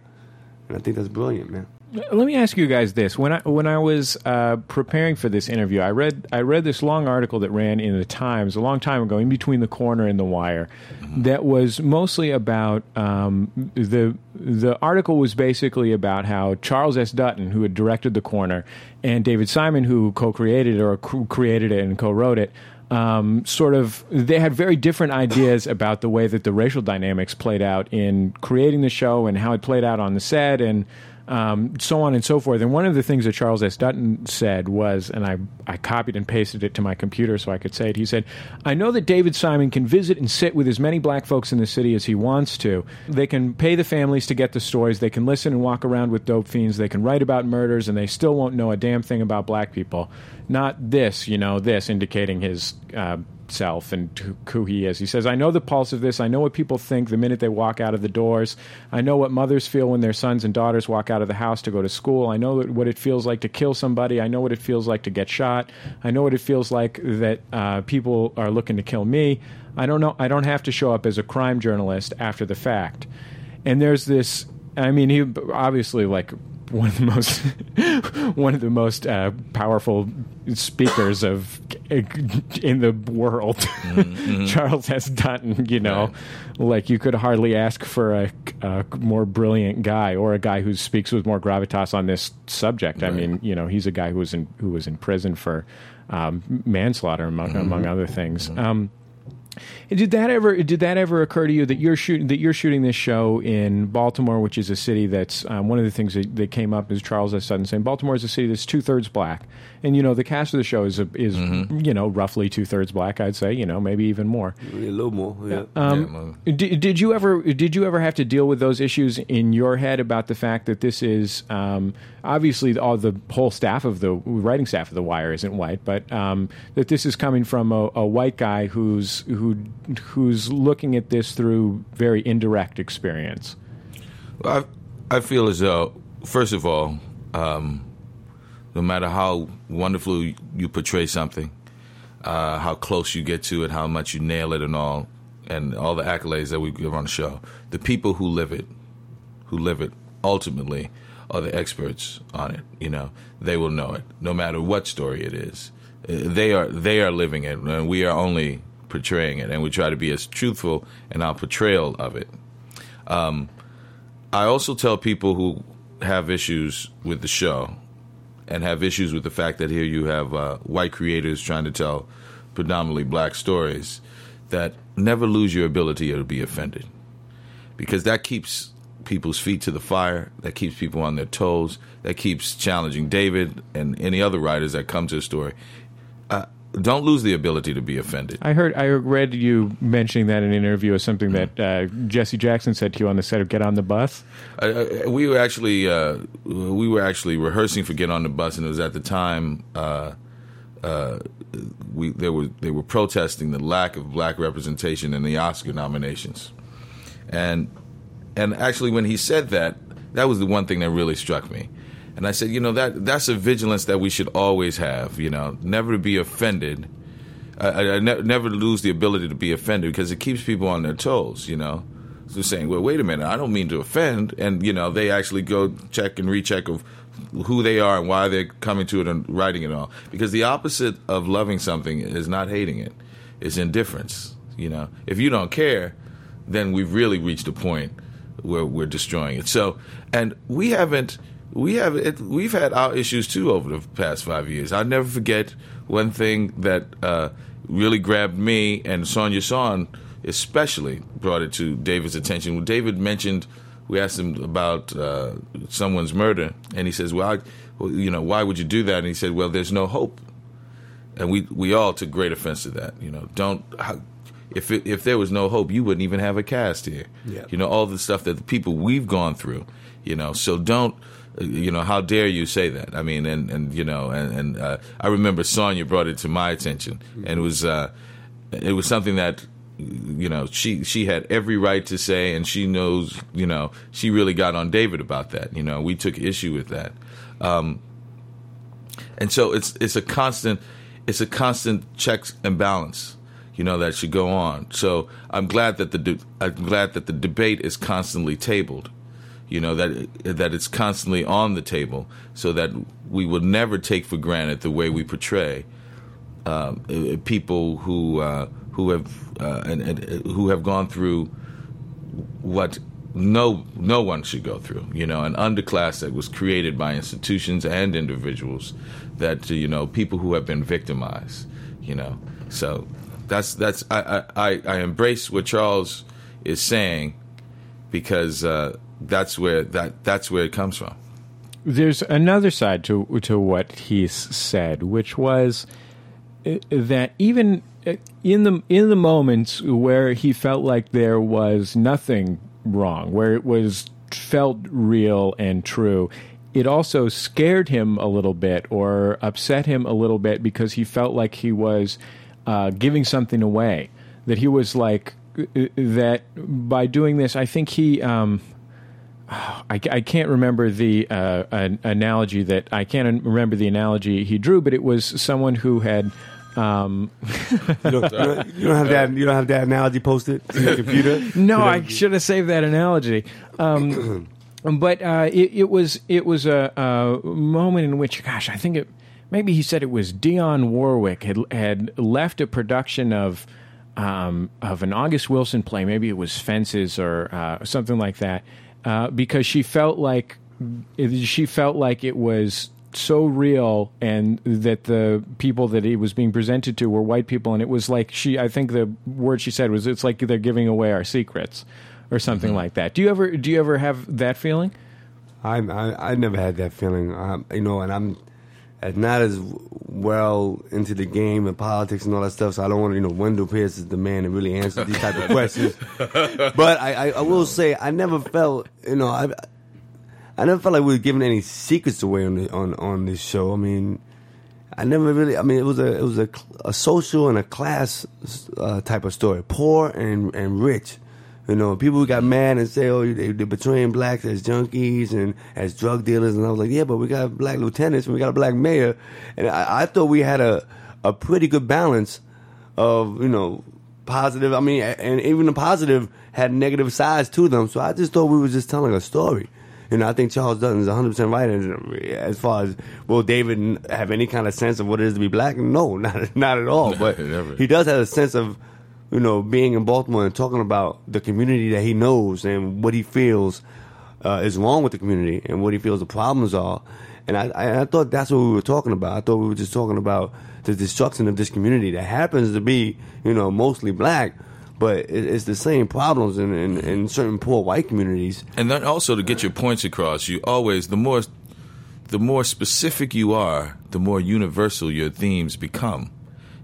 And I think that's brilliant, man. Let me ask you guys this: when I when I was uh, preparing for this interview, I read I read this long article that ran in the Times a long time ago, in between the Corner and the Wire, that was mostly about um, the the article was basically about how Charles S. Dutton, who had directed the Corner, and David Simon, who co-created or created it and co-wrote it. Um, sort of, they had very different ideas about the way that the racial dynamics played out in creating the show and how it played out on the set, and um, so on and so forth. And one of the things that Charles S. Dutton said was, and I, I copied and pasted it to my computer so I could say it. He said, I know that David Simon can visit and sit with as many black folks in the city as he wants to. They can pay the families to get the stories. They can listen and walk around with dope fiends. They can write about murders, and they still won't know a damn thing about black people. Not this, you know, this, indicating his. Uh, self and who- he is. He says, I know the pulse of this. I know what people think the minute they walk out of the doors. I know what mothers feel when their sons and daughters walk out of the house to go to school. I know what it feels like to kill somebody. I know what it feels like to get shot. I know what it feels like that uh, people are looking to kill me. I don't know. I don't have to show up as a crime journalist after the fact. And there's this. I mean, he obviously like one of the most *laughs* one of the most uh, powerful speakers of in the world, *laughs* Charles S. Dutton. You know, like you could hardly ask for a, a more brilliant guy or a guy who speaks with more gravitas on this subject. I mean, you know, he's a guy who was in who was in prison for um, manslaughter among among other things. Um, did that ever did that ever occur to you that you're shooting that you're shooting this show in Baltimore, which is a city that's um, one of the things that, that came up is Charles S. Dutton saying Baltimore is a city that's two thirds black, and you know the cast of the show is a, is you know roughly two thirds black. I'd say you know maybe even more. A little more, yeah. Um, did, did you ever did you ever have to deal with those issues in your head about the fact that this is um, obviously all the whole staff of the writing staff of the Wire isn't white, but um, that this is coming from a, a white guy who's who who's looking at this through very indirect experience. I I feel as though, first of all, um, no matter how wonderfully you portray something, uh, how close you get to it, how much you nail it, and all, and all the accolades that we give on the show, the people who live it, who live it, ultimately are the experts on it. You know, they will know it, no matter what story it is. Uh, They are they are living it, and we are only portraying it, and we try to be as truthful in our portrayal of it. Um, I also tell people who have issues with the show and have issues with the fact that here you have uh, white creators trying to tell predominantly black stories that never lose your ability to be offended because that keeps people's feet to the fire, that keeps people on their toes, that keeps challenging David and any other writers that come to a story. Uh, don't lose the ability to be offended. I heard I read you mentioning that in an interview as something that uh, Jesse Jackson said to you on the set of Get on the Bus. Uh, uh, we were actually uh, we were actually rehearsing for Get on the Bus, and it was at the time uh, uh, we they were they were protesting the lack of black representation in the Oscar nominations, and and actually when he said that, that was the one thing that really struck me. And I said, you know, that that's a vigilance that we should always have. You know, never to be offended. I, I, ne- never to lose the ability to be offended because it keeps people on their toes. You know, so saying, well, wait a minute, I don't mean to offend, and you know, they actually go check and recheck of who they are and why they're coming to it and writing it all. Because the opposite of loving something is not hating it; it's indifference. You know, if you don't care, then we've really reached a point where we're destroying it. So, and we haven't. We have it, we've had our issues too over the past five years. I'll never forget one thing that uh, really grabbed me and Sonja Sohn especially brought it to David's attention. When David mentioned, we asked him about uh, someone's murder, and he says, "Well, I, well, you know, why would you do that?" And he said, "Well, there's no hope." And we we all took great offense to that. You know, don't. If it, if there was no hope, you wouldn't even have a cast here. Yeah. You know all the stuff that the people we've gone through. You know, so don't. You know, how dare you say that? I mean, and and you know, and, and uh, I remember Sonja brought it to my attention, and it was uh, it was something that you know, she she had every right to say, and she knows, you know, she really got on David about that. You know, we took issue with that, um, and so it's it's a constant it's a constant checks and balance. You know that should go on. So I'm glad that the de- I'm glad that the debate is constantly tabled. You know that that it's constantly on the table, so that we will never take for granted the way we portray um, uh, people who uh, who have uh, and, and uh, who have gone through what no no one should go through. You know, an underclass that was created by institutions and individuals that you know people who have been victimized. You know, so that's that's I I, I embrace what Charles is saying because uh, that's where that that's where it comes from. There's another side to to what he said, which was uh, that even uh, in the in the moments where he felt like there was nothing wrong, where it was felt real and true, it also scared him a little bit or upset him a little bit because he felt like he was uh, giving something away. That he was like uh, that by doing this. I think he. Um, I, I, can't remember the uh, an analogy that I can't remember the analogy he drew, but it was someone who had. Um, you, don't, you, don't, have that. You don't have that analogy posted in your computer. *laughs* no, I should have saved that analogy. Um, but uh, it, it, was it was a, a, moment in which, gosh, I think it maybe he said it was Dionne Warwick had had left a production of um, of an August Wilson play. Maybe it was Fences or uh, something like that uh, because she felt like she felt like it was so real and that the people that it was being presented to were white people and it was like she I think the word she said was it's like they're giving away our secrets or something mm-hmm. like that. Do you ever do you ever have that feeling? I I, I never had that feeling. Um, you know, and I'm as not as well into the game and politics and all that stuff. So I don't want to, you know, Wendell Pierce is the man to really answer these type of *laughs* questions. But I, I, I, will say I never felt, you know, I, I never felt like we were giving any secrets away on the, on on this show. I mean, I never really. I mean, it was a it was a, a social and a class uh, type of story, poor and and rich. You know, people who got mad and say, "Oh, they, are betraying blacks as junkies and as drug dealers," and I was like, "Yeah, but we got black lieutenants and we got a black mayor," and I, I thought we had a a pretty good balance of you know positive. I mean, and even the positive had negative sides to them. So I just thought we were just telling a story. You know, I think Charles Dutton is 100 percent right. As far as will David have any kind of sense of what it is to be black? No, *laughs* not not at all. *laughs* But he does have a sense of you know, being in Baltimore and talking about the community that he knows and what he feels uh, is wrong with the community and what he feels the problems are. And I, I, thought that's what we were talking about. I thought we were just talking about the destruction of this community that happens to be, you know, mostly black, but it, it's the same problems in, in, in certain poor white communities. And then also to get your points across, you always the more the more specific you are, the more universal your themes become.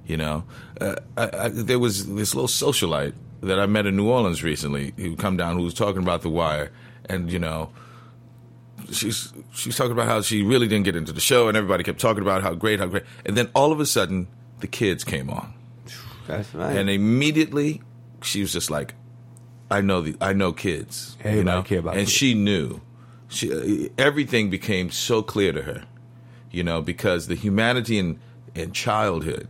You know, uh, I, I, there was this little socialite that I met in New Orleans recently who come down who was talking about The Wire, and you know, she's she's talking about how she really didn't get into the show, and everybody kept talking about how great, how great, and then all of a sudden the kids came on. That's right. And immediately she was just like, "I know the I know kids." Hey, you know, care about and kids. she knew. She uh, everything became so clear to her, you know, because the humanity in in childhood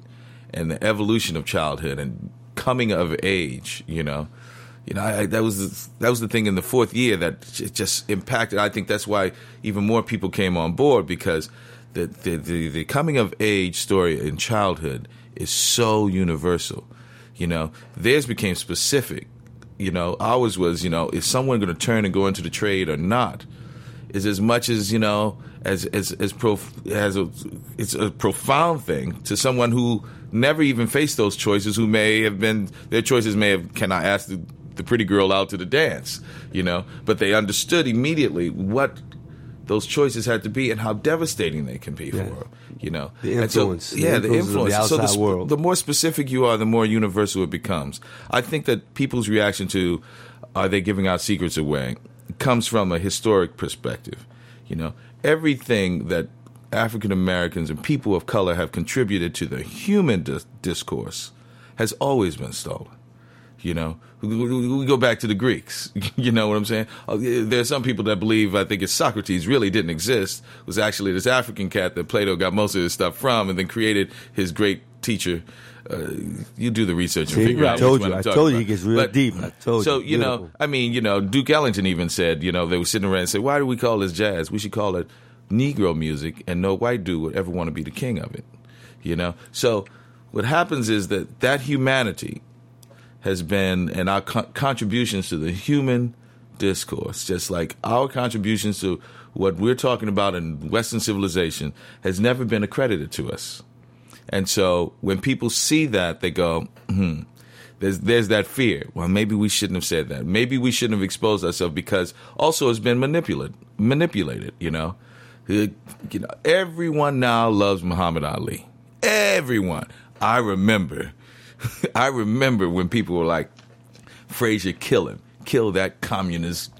and the evolution of childhood and coming of age. You know, you know I, I, that was the, that was the thing in the fourth year that just impacted. I think that's why even more people came on board because the the, the, the coming of age story in childhood is so universal. You know, theirs became specific. You know, ours was, you know, is someone going to turn and go into the trade or not? Is as much as you know as as as prof, as a it's a profound thing to someone who never even faced those choices who may have been their choices may have can I ask the, the pretty girl out to the dance you know? But they understood immediately what those choices had to be and how devastating they can be yeah. for you know? The influence. So, yeah the influence, the influence. The so the, the more specific you are the more universal it becomes. I think that people's reaction to are they giving our secrets away comes from a historic perspective you know everything that African Americans and people of color have contributed to the human dis- discourse has always been stolen. You know, we, go back to the Greeks. *laughs* You know what I'm saying? Uh, There are some people that believe, I think it's Socrates really didn't exist. Was actually this African cat that Plato got most of his stuff from and then created his great teacher. Uh, you do the research and See, figure I out. told you, I told you about. it gets real But- deep. I told so you. you know, I mean, you know, Duke Ellington even said, you know, they were sitting around and said, "Why do we call this jazz? We should call it Negro music, and no white dude would ever want to be the king of it." You know, so what happens is that that humanity has been and our co- contributions to the human discourse, just like our contributions to what we're talking about in Western civilization, has never been accredited to us. And so when people see that, they go, hmm, there's there's that fear. Well, maybe we shouldn't have said that. Maybe we shouldn't have exposed ourselves because also it's been manipulated. Manipulated, you know. You know, everyone now loves Muhammad Ali. Everyone. I remember. *laughs* I remember when people were like, "Frazier, kill him, kill that communist."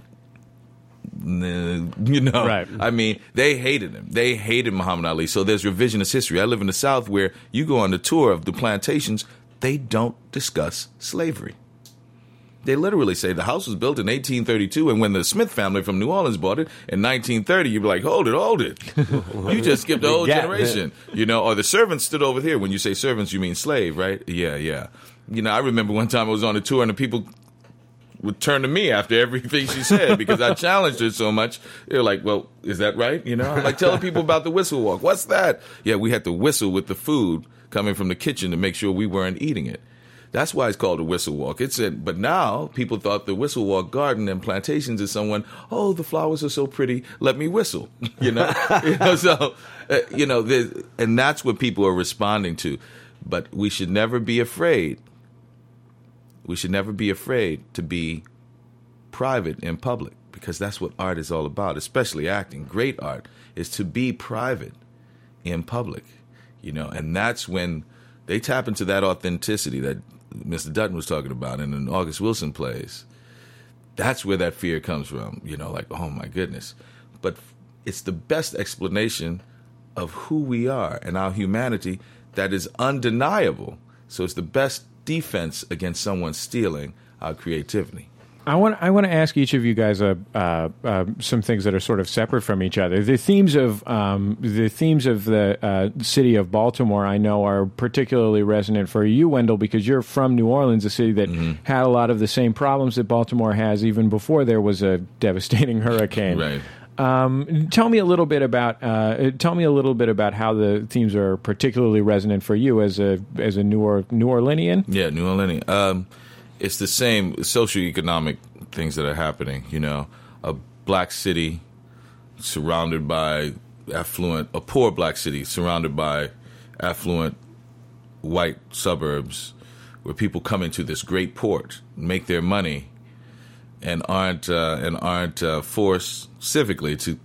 You know, Right. I mean, they hated him. They hated Muhammad Ali. So there's revisionist history. I live in the South where you go on the tour of the plantations, they don't discuss slavery. They literally say the house was built in 1832, and when the Smith family from New Orleans bought it in 1930, you'd be like, hold it, hold it. *laughs* you just skipped the whole generation. You know, or the servants stood over here. When you say servants, you mean slave, right? Yeah, yeah. You know, I remember one time I was on a tour and the people would turn to me after everything she said because I challenged her so much. They're like, "Well, is that right?" You know, I'm like telling people about the whistle walk. What's that? Yeah, we had to whistle with the food coming from the kitchen to make sure we weren't eating it. That's why it's called a whistle walk. It's a, but now people thought the whistle walk garden and plantations is someone. Oh, the flowers are so pretty. Let me whistle. *laughs* You know, *laughs* you know so uh, you know, and that's what people are responding to. But we should never be afraid we should never be afraid to be private in public because that's what art is all about, especially acting. Great art is to be private in public, you know, and that's when they tap into that authenticity that Mr. Dutton was talking about in August Wilson plays. That's where that fear comes from, you know, like, oh my goodness. But it's the best explanation of who we are and our humanity that is undeniable. So it's the best defense against someone stealing our creativity. I want I want to ask each of you guys uh, uh, uh, some things that are sort of separate from each other. The themes of um, the themes of the uh, city of Baltimore, I know, are particularly resonant for you, Wendell, because you're from New Orleans, a city that had a lot of the same problems that Baltimore has, even before there was a devastating *laughs* hurricane. Right. Um, tell me a little bit about uh, tell me a little bit about how the themes are particularly resonant for you as a as a New or- New Orleanian. Yeah, New Orleans. Um, it's the same socioeconomic things that are happening. You know, a black city surrounded by affluent, a poor black city surrounded by affluent white suburbs, where people come into this great port, make their money, and aren't uh, and aren't uh, forced civically to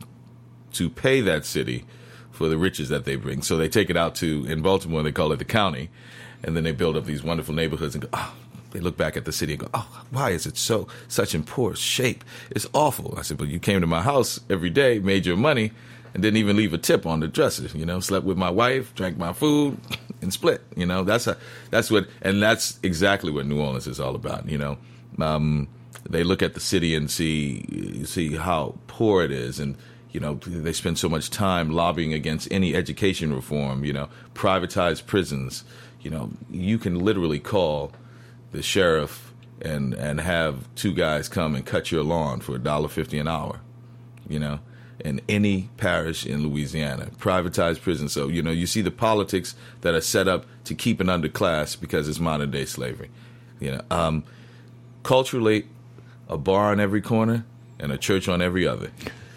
to pay that city for the riches that they bring. So they take it out to in Baltimore, they call it the county, and then they build up these wonderful neighborhoods and go, oh, they look back at the city and go, oh, why is it so such in poor shape? It's awful. I said, but you came to my house every day, made your money, and didn't even leave a tip on the dresser. You know, slept with my wife, drank my food, *laughs* and split. You know, that's a, that's what, and that's exactly what New Orleans is all about. You know, um, they look at the city and see see how poor it is, and you know they spend so much time lobbying against any education reform. You know, privatized prisons. You know, you can literally call the sheriff and and have two guys come and cut your lawn for a dollar fifty an hour. You know, in any parish in Louisiana, privatized prison. So you know, you see the politics that are set up to keep an underclass because it's modern day slavery. You know, um, culturally, a bar on every corner and a church on every other,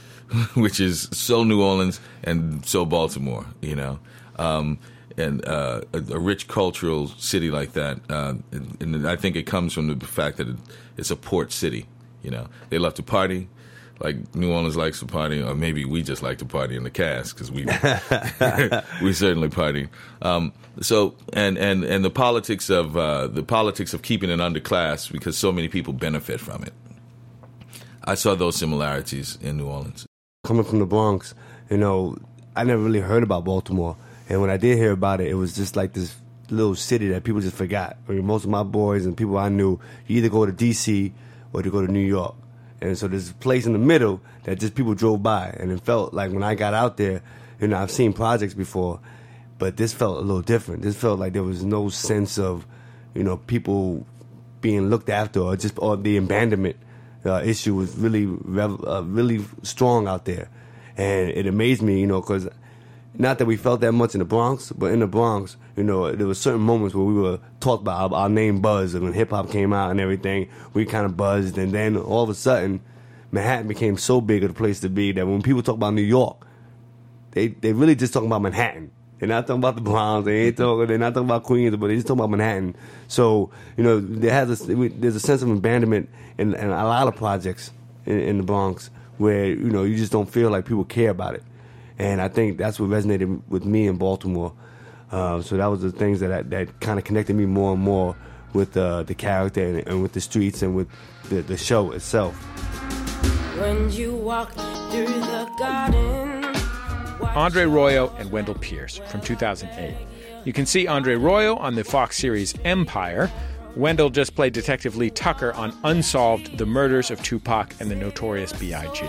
*laughs* which is so New Orleans and so Baltimore. You know. Um, and uh, a, a rich cultural city like that, uh, and, and I think it comes from the fact that it, it's a port city. You know, they love to party, like New Orleans likes to party, or maybe we just like to party in the cast because we *laughs* we certainly party. Um, so and and and the politics of uh, the politics of keeping it underclass because so many people benefit from it. I saw those similarities in New Orleans. Coming from the Bronx, you know, I never really heard about Baltimore. And when I did hear about it, it was just like this little city that people just forgot. I mean, most of my boys and people I knew, you either go to D.C. or you go to New York. And so there's a place in the middle that just people drove by. And it felt like when I got out there, you know, I've seen projects before, but this felt a little different. This felt like there was no sense of, you know, people being looked after or just or the abandonment uh, issue was really uh, really strong out there, and it amazed me, you know, because not that we felt that much in the Bronx, but in the Bronx, you know, there were certain moments where we were talked about our, our name buzzed, and when hip hop came out and everything, we kind of buzzed, and then all of a sudden, Manhattan became so big of a place to be that when people talk about New York, they they really just talking about Manhattan. They're not talking about the Bronx. They ain't talking. They're not talking about Queens, but they just talking about Manhattan. So you know, there has a, there's a sense of abandonment in, in a lot of projects in, in the Bronx where you know you just don't feel like people care about it, and I think that's what resonated with me in Baltimore. Uh, so that was the things that I, that kind of connected me more and more with uh, the character and, and with the streets and with the, the show itself. When you walk through the garden. Andre Royo and Wendell Pierce from 2008. You can see Andre Royo on the Fox series Empire. Wendell just played Detective Lee Tucker on Unsolved The Murders of Tupac and the Notorious B.I.G.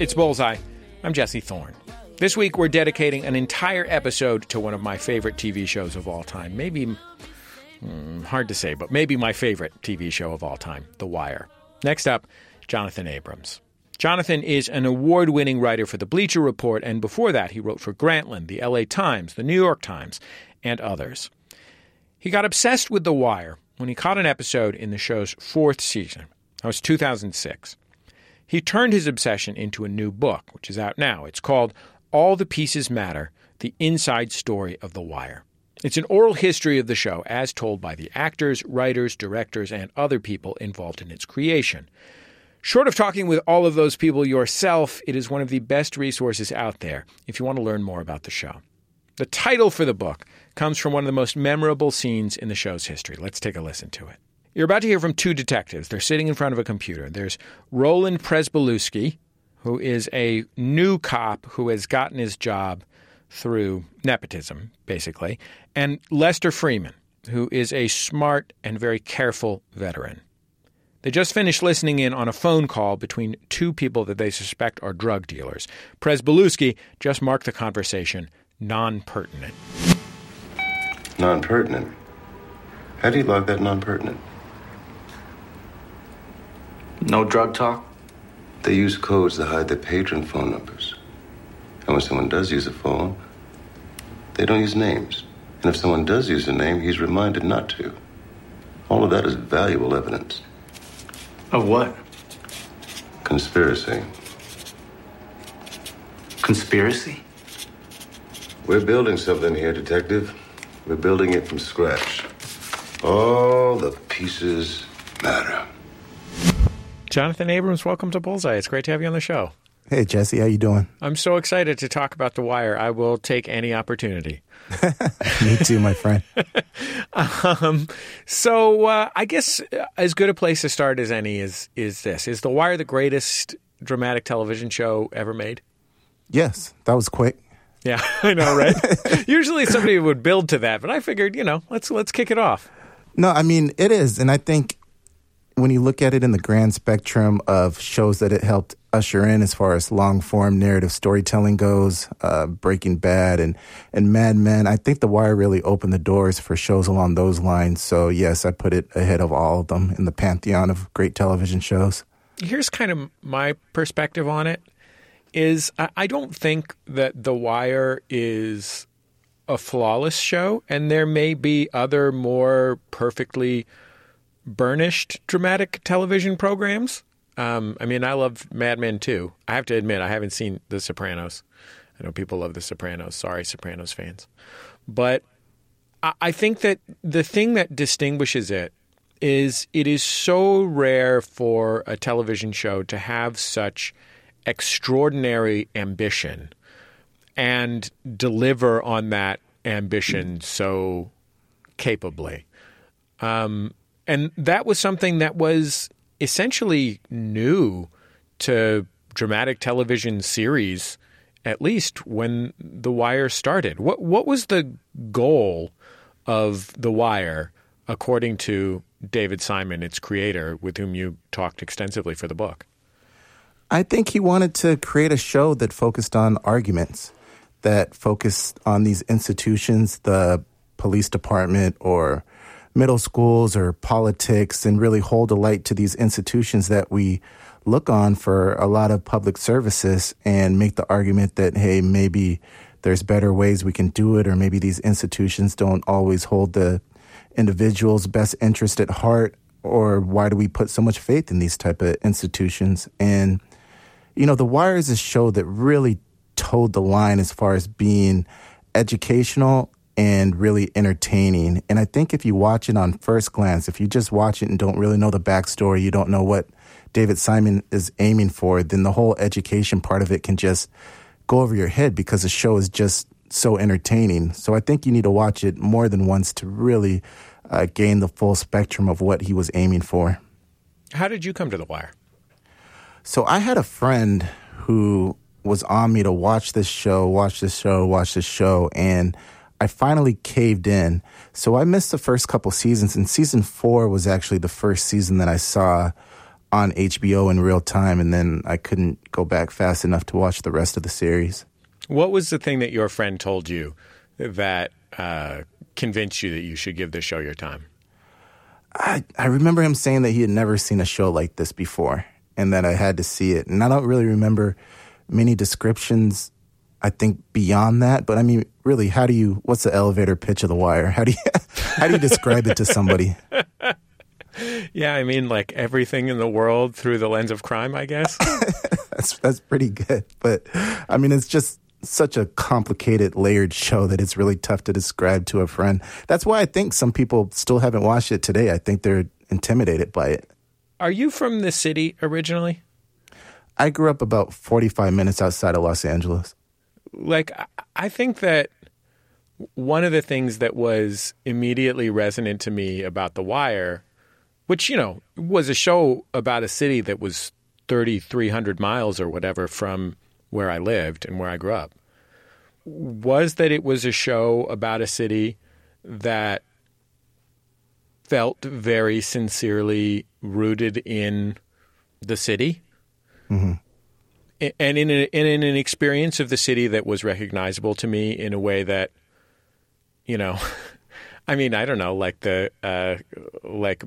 It's Bullseye. I'm Jesse Thorn. This week, we're dedicating an entire episode to one of my favorite TV shows of all time. Maybe Mm, hard to say, but maybe my favorite TV show of all time, The Wire. Next up, Jonathan Abrams. Jonathan is an award winning writer for the Bleacher Report, and before that, he wrote for Grantland, the LA Times, the New York Times, and others. He got obsessed with The Wire when he caught an episode in the show's fourth season. That was 2006. He turned his obsession into a new book, which is out now. It's called All the Pieces Matter The Inside Story of The Wire. It's an oral history of the show as told by the actors, writers, directors, and other people involved in its creation. Short of talking with all of those people yourself, it is one of the best resources out there if you want to learn more about the show. The title for the book comes from one of the most memorable scenes in the show's history. Let's take a listen to it. You're about to hear from two detectives. They're sitting in front of a computer. There's Roland Pryzbylewski, who is a new cop who has gotten his job through nepotism, basically, and Lester Freamon, who is a smart and very careful veteran. They just finished listening in on a phone call between two people that they suspect are drug dealers. Pryzbylewski just marked the conversation non pertinent. Non pertinent? How do you log that non pertinent? No drug talk? They use codes to hide their patron phone numbers. And when someone does use a phone, they don't use names. And if someone does use a name, he's reminded not to. All of that is valuable evidence. Of what? Conspiracy. Conspiracy? We're building something here, Detective. We're building it from scratch. All the pieces matter. Jonathan Abrams, welcome to Bullseye. It's great to have you on the show. Hey Jesse, how you doing? I'm so excited to talk about The Wire. I will take any opportunity. *laughs* Me too, my friend. *laughs* um, so uh, I guess as good a place to start as any is is this: is The Wire the greatest dramatic television show ever made? Yes, that was quick. Yeah, *laughs* I know, right? Usually somebody would build to that, but I figured, you know, let's let's kick it off. No, I mean it is, and I think when you look at it in the grand spectrum of shows that it helped usher in as far as long form narrative storytelling goes, uh, Breaking Bad and, and Mad Men, I think The Wire really opened the doors for shows along those lines. So, yes, I put it ahead of all of them in the pantheon of great television shows. Here's kind of my perspective on it is I don't think that The Wire is a flawless show, and there may be other more perfectly burnished dramatic television programs. Um, I mean, I love Mad Men too. I have to admit, I haven't seen The Sopranos. I know people love The Sopranos. Sorry, Sopranos fans. But I, I think that the thing that distinguishes it is it is so rare for a television show to have such extraordinary ambition and deliver on that ambition so capably. Um, and that was something that was essentially new to dramatic television series, at least when The Wire started. What what was the goal of The Wire, according to David Simon, its creator, with whom you talked extensively for the book? I think he wanted to create a show that focused on arguments, that focused on these institutions, the police department or middle schools or politics, and really hold a light to these institutions that we look on for a lot of public services and make the argument that, hey, maybe there's better ways we can do it, or maybe these institutions don't always hold the individual's best interest at heart, or why do we put so much faith in these type of institutions? And, you know, The Wire is a show that really toed the line as far as being educational and really entertaining. And I think if you watch it on first glance, if you just watch it and don't really know the backstory, you don't know what David Simon is aiming for, then the whole education part of it can just go over your head because the show is just so entertaining. So I think you need to watch it more than once to really uh, gain the full spectrum of what he was aiming for. How did you come to The Wire? So I had a friend who was on me to watch this show, watch this show, watch this show, and I finally caved in. So I missed the first couple seasons, and season four was actually the first season that I saw on HBO in real time, and then I couldn't go back fast enough to watch the rest of the series. What was the thing that your friend told you that uh, convinced you that you should give this show your time? I, I remember him saying that he had never seen a show like this before and that I had to see it. And I don't really remember many descriptions I think beyond that, but I mean, really, how do you? What's the elevator pitch of the wire? How do you? *laughs* How do you describe it to somebody? *laughs* Yeah, I mean, like everything in the world through the lens of crime, I guess. *laughs* that's that's pretty good, but I mean, it's just such a complicated, layered show that it's really tough to describe to a friend. That's why I think some people still haven't watched it today. I think they're intimidated by it. Are you from the city originally? I grew up about 45 minutes outside of Los Angeles. Like, I- think that one of the things that was immediately resonant to me about The Wire, which, you know, was a show about a city that was 3,300 miles or whatever from where I lived and where I grew up, was that it was a show about a city that felt very sincerely rooted in the city Mm-hmm. And in, a, and in an experience of the city that was recognizable to me in a way that you know *laughs* i mean i don't know like the uh, like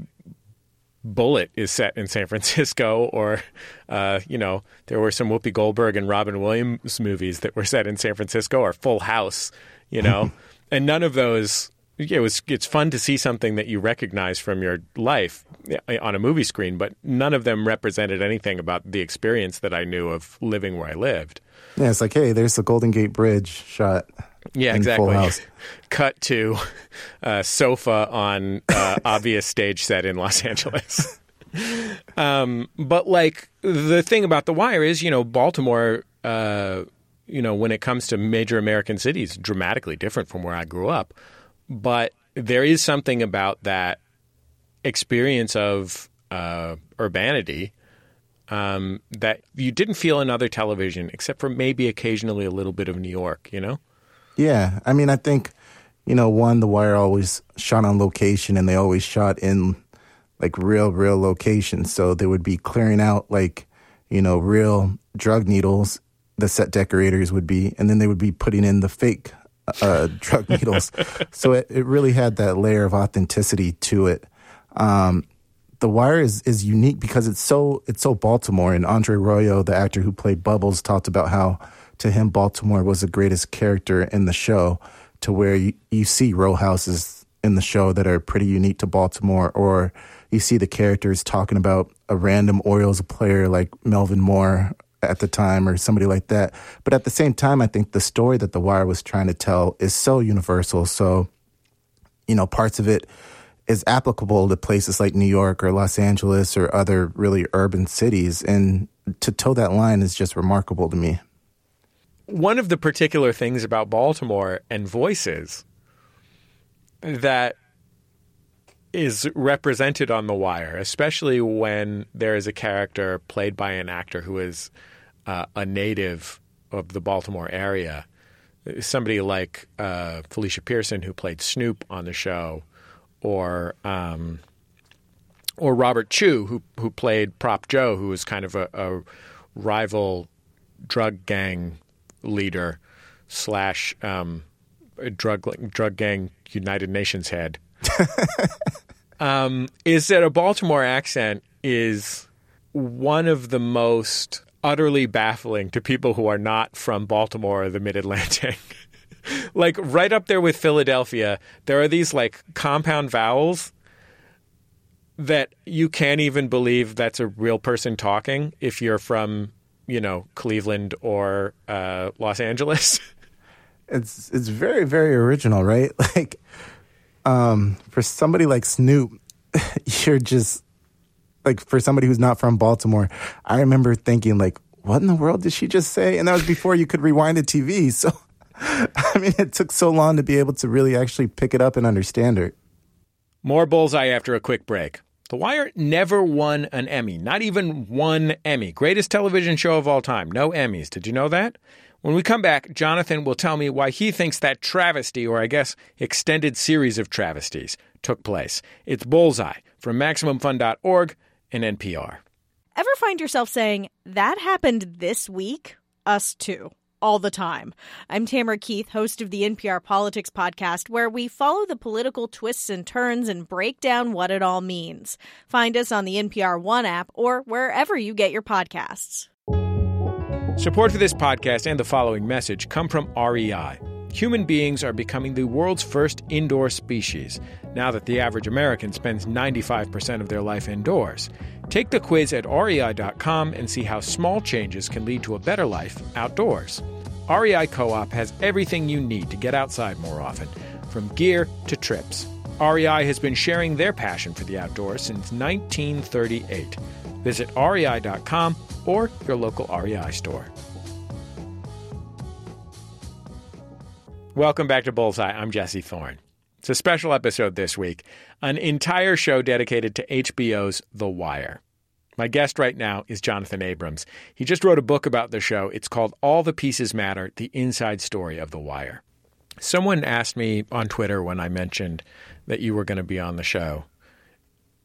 Bullitt is set in san *laughs* francisco or uh, you know there were some whoopi goldberg and robin williams movies that were set in san francisco or full house you know *laughs* and none of those it was it's fun to see something that you recognize from your life eh, on a movie screen, but none of them represented anything about the experience that I knew of living where I lived. Yeah, it's like, hey, there's the Golden Gate Bridge shot. Yeah, exactly. *laughs* Cut to uh, sofa on uh, *laughs* obvious stage set in Los Angeles. *laughs* um, but like the thing about The Wire is, you know, Baltimore. Uh, you know, when it comes to major American cities, dramatically different from where I grew up. But there is something about that experience of uh, urbanity um, that you didn't feel in other television, except for maybe occasionally a little bit of New York. You know. Yeah, I mean, I think you know, one, The Wire always shot on location, and they always shot in like real, real locations. So they would be clearing out like you know real drug needles. The set decorators would be, and then they would be putting in the fake uh, drug needles. *laughs* So it, it really had that layer of authenticity to it. Um, the Wire is, is unique because it's so it's so Baltimore. And Andre Royo, the actor who played Bubbles, talked about how to him Baltimore was the greatest character in the show. To where you, you see row houses in the show that are pretty unique to Baltimore, or you see the characters talking about a random Orioles player like Melvin Mora at the time or somebody like that. But at the same time, I think the story that The Wire was trying to tell is so universal. So, you know, parts of it is applicable to places like New York or Los Angeles or other really urban cities. And to toe that line is just remarkable to me. one of the particular things about Baltimore and voices that is represented on The Wire, especially when there is a character played by an actor who is uh, a native of the Baltimore area. Somebody like uh, Felicia Pearson, who played Snoop on the show, or um, or Robert Chew, who who played Prop Joe, who was kind of a, a rival drug gang leader slash um, drug drug gang United Nations head. *laughs* um, is that a Baltimore accent is one of the most utterly baffling to people who are not from Baltimore or the Mid Atlantic. *laughs* like right up there with Philadelphia, there are these like compound vowels that you can't even believe that's a real person talking if you're from, you know, Cleveland or uh, Los Angeles. *laughs* it's it's very very original, right? *laughs* Like um, for somebody like Snoop, you're just like for somebody who's not from Baltimore. I remember thinking like, what in the world did she just say? And that was before you could rewind the TV. *laughs* So I mean, it took so long to be able to really actually pick it up and understand her. More bullseye after a quick break. The Wire never won an Emmy, not even one Emmy. Greatest television show of all time. No Emmys. Did you know that? When we come back, Jonathan will tell me why he thinks that travesty, or I guess extended series of travesties, took place. It's Bullseye from MaximumFun.org and NPR. Ever find yourself saying, that happened this week? Us too. All the time. I'm Tamara Keith, host of the NPR Politics Podcast, where we follow the political twists and turns and break down what it all means. Find us on the NPR One app or wherever you get your podcasts. Support for this podcast and the following message come from REI. Human beings are becoming the world's first indoor species now that the average American spends 95% of their life indoors. Take the quiz at rei.com and see how small changes can lead to a better life outdoors. REI Co op has everything you need to get outside more often, from gear to trips. REI has been sharing their passion for the outdoors since 1938. Visit rei.com or your local REI store. Welcome back to Bullseye. I'm Jesse Thorn. It's a special episode this week, an entire show dedicated to HBO's The Wire. My guest right now is Jonathan Abrams. He just wrote a book about the show. It's called All the Pieces Matter The Inside Story of The Wire. Someone asked me on Twitter when I mentioned that you were going to be on the show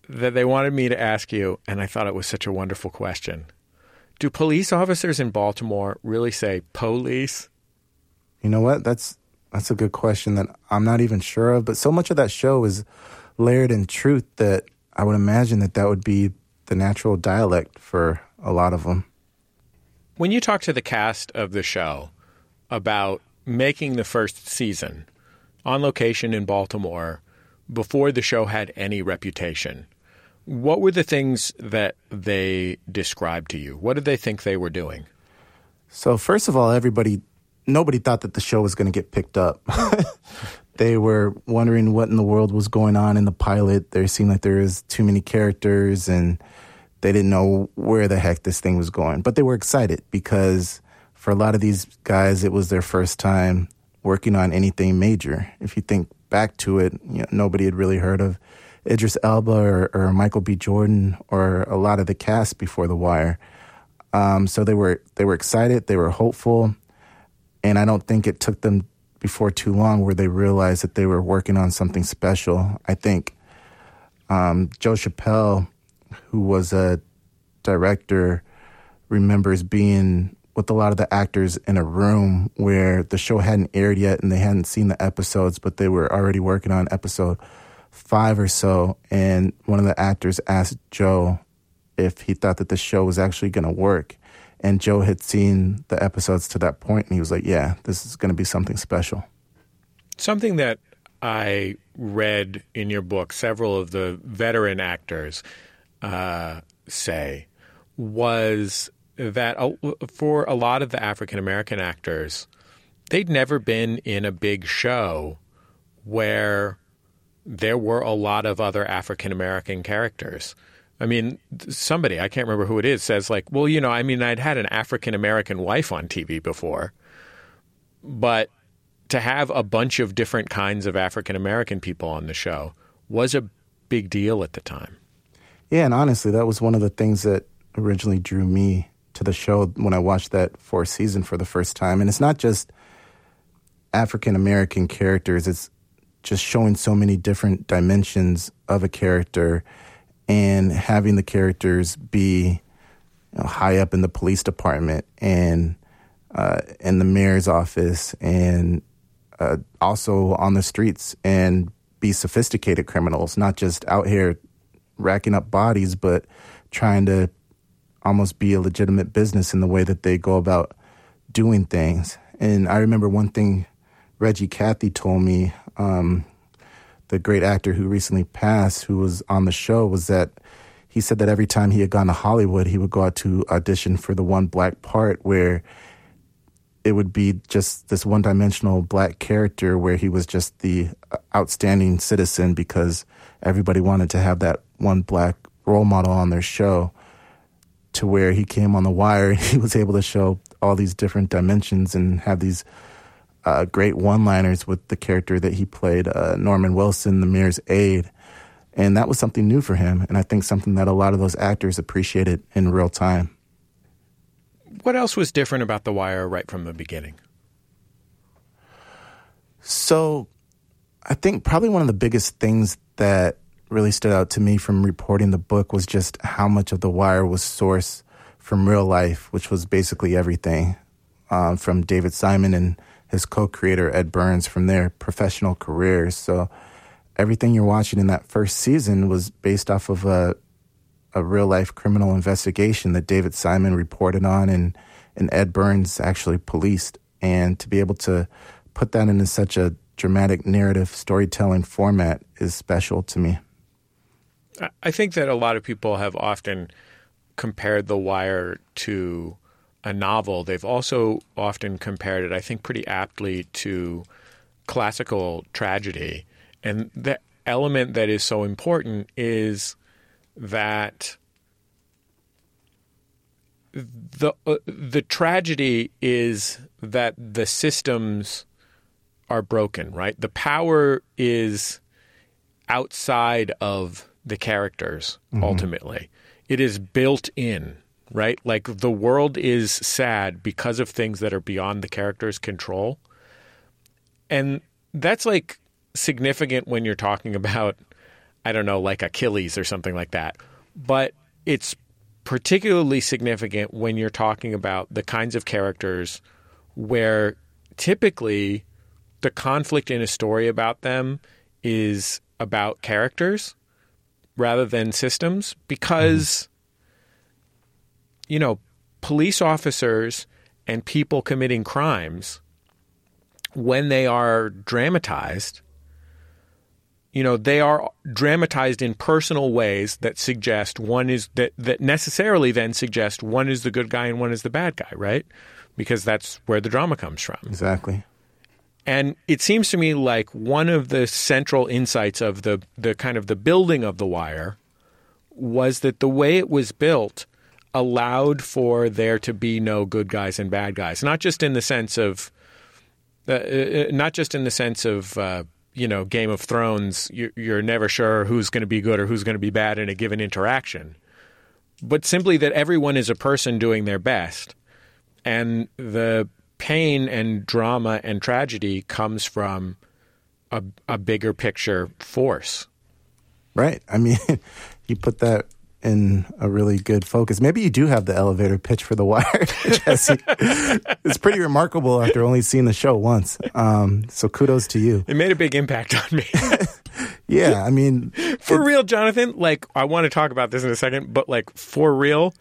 that they wanted me to ask you, and I thought it was such a wonderful question. Do police officers in Baltimore really say police? You know what? That's that's a good question that I'm not even sure of. But so much of that show is layered in truth that I would imagine that that would be the natural dialect for a lot of them. When you talk to the cast of the show about making the first season on location in Baltimore before the show had any reputation, what were the things that they described to you? What did they think they were doing? So, first of all, everybody, nobody thought that the show was going to get picked up. *laughs* they were wondering what in the world was going on in the pilot. There seemed like there was too many characters and they didn't know where the heck this thing was going. But they were excited because for a lot of these guys, it was their first time working on anything major. If you think back to it, you know, nobody had really heard of Idris Elba or, or, Michael B. Jordan or a lot of the cast before The Wire. Um, so they were they were excited, they were hopeful, and I don't think it took them before too long where they realized that they were working on something special. I think um, Joe Chappelle, who was a director, remembers being with a lot of the actors in a room where the show hadn't aired yet and they hadn't seen the episodes, but they were already working on episode five or so. And one of the actors asked Joe if he thought that the show was actually going to work. And Joe had seen the episodes to that point, and he was like, "Yeah, this is going to be something special." Something that I read in your book, several of the veteran actors uh, say, was that for a lot of the African American actors, they'd never been in a big show where there were a lot of other African American characters. I mean, somebody, I can't remember who it is, says, like, well, you know, I mean, I'd had an African American wife on TV before, but to have a bunch of different kinds of African American people on the show was a big deal at the time. Yeah, and honestly, that was one of the things that originally drew me to the show when I watched that fourth season for the first time. And it's not just African American characters, it's just showing so many different dimensions of a character and having the characters be you know, high up in the police department and uh, in the mayor's office and uh, also on the streets and be sophisticated criminals, not just out here racking up bodies, but trying to almost be a legitimate business in the way that they go about doing things. And I remember one thing Reggie Cathy told me, um, the great actor who recently passed, who was on the show, was that he said that every time he had gone to Hollywood, he would go out to audition for the one black part where it would be just this one dimensional black character where he was just the uh, outstanding citizen because everybody wanted to have that one black role model on their show to where he came on the wire *laughs* he was able to show all these different dimensions and have these uh, great one-liners with the character that he played uh, norman wilson the mayor's aide and that was something new for him and i think something that a lot of those actors appreciated in real time what else was different about The Wire right from the beginning? So, I think probably one of the biggest things that really stood out to me from reporting the book was just how much of The Wire was sourced from real life, which was basically everything um, from David Simon and his co creator, Ed Burns, from their professional careers. So, everything you're watching in that first season was based off of a a real life criminal investigation that David Simon reported on and, and Ed Burns actually policed. And to be able to put that into such a dramatic narrative storytelling format is special to me. I think that a lot of people have often compared The Wire to a novel. They've also often compared it, I think, pretty aptly to classical tragedy. And the element that is so important is that the uh, the tragedy is that the systems are broken, right? The power is outside of the characters mm-hmm. ultimately. It is built in, right? Like the world is sad because of things that are beyond the character's control. And that's like significant when you're talking *laughs* about I don't know, like Achilles or something like that. But it's particularly significant when you're talking about the kinds of characters where typically the conflict in a story about them is about characters rather than systems because mm-hmm. You know police officers and people committing crimes when they are dramatized you know they are dramatized in personal ways that suggest one is that that necessarily then suggest one is the good guy and one is the bad guy right? Because that's where the drama comes from. Exactly. And it seems to me like one of the central insights of the the kind of the building of the wire was that the way it was built allowed for there to be no good guys and bad guys not just in the sense of uh, uh not just in the sense of uh, you know Game of Thrones, you're never sure who's going to be good or who's going to be bad in a given interaction, but simply that everyone is a person doing their best, and the pain and drama and tragedy comes from a, a bigger picture force. Right. I mean, *laughs* you put that in a really good focus. Maybe you do have the elevator pitch for The Wire, *laughs* Jesse. it's pretty remarkable after only seeing the show once. Um, so kudos to you. It made a big impact on me. *laughs* yeah, I mean, *laughs* for it, real, Jonathan. Like, I want to talk about this in a second, but like for real,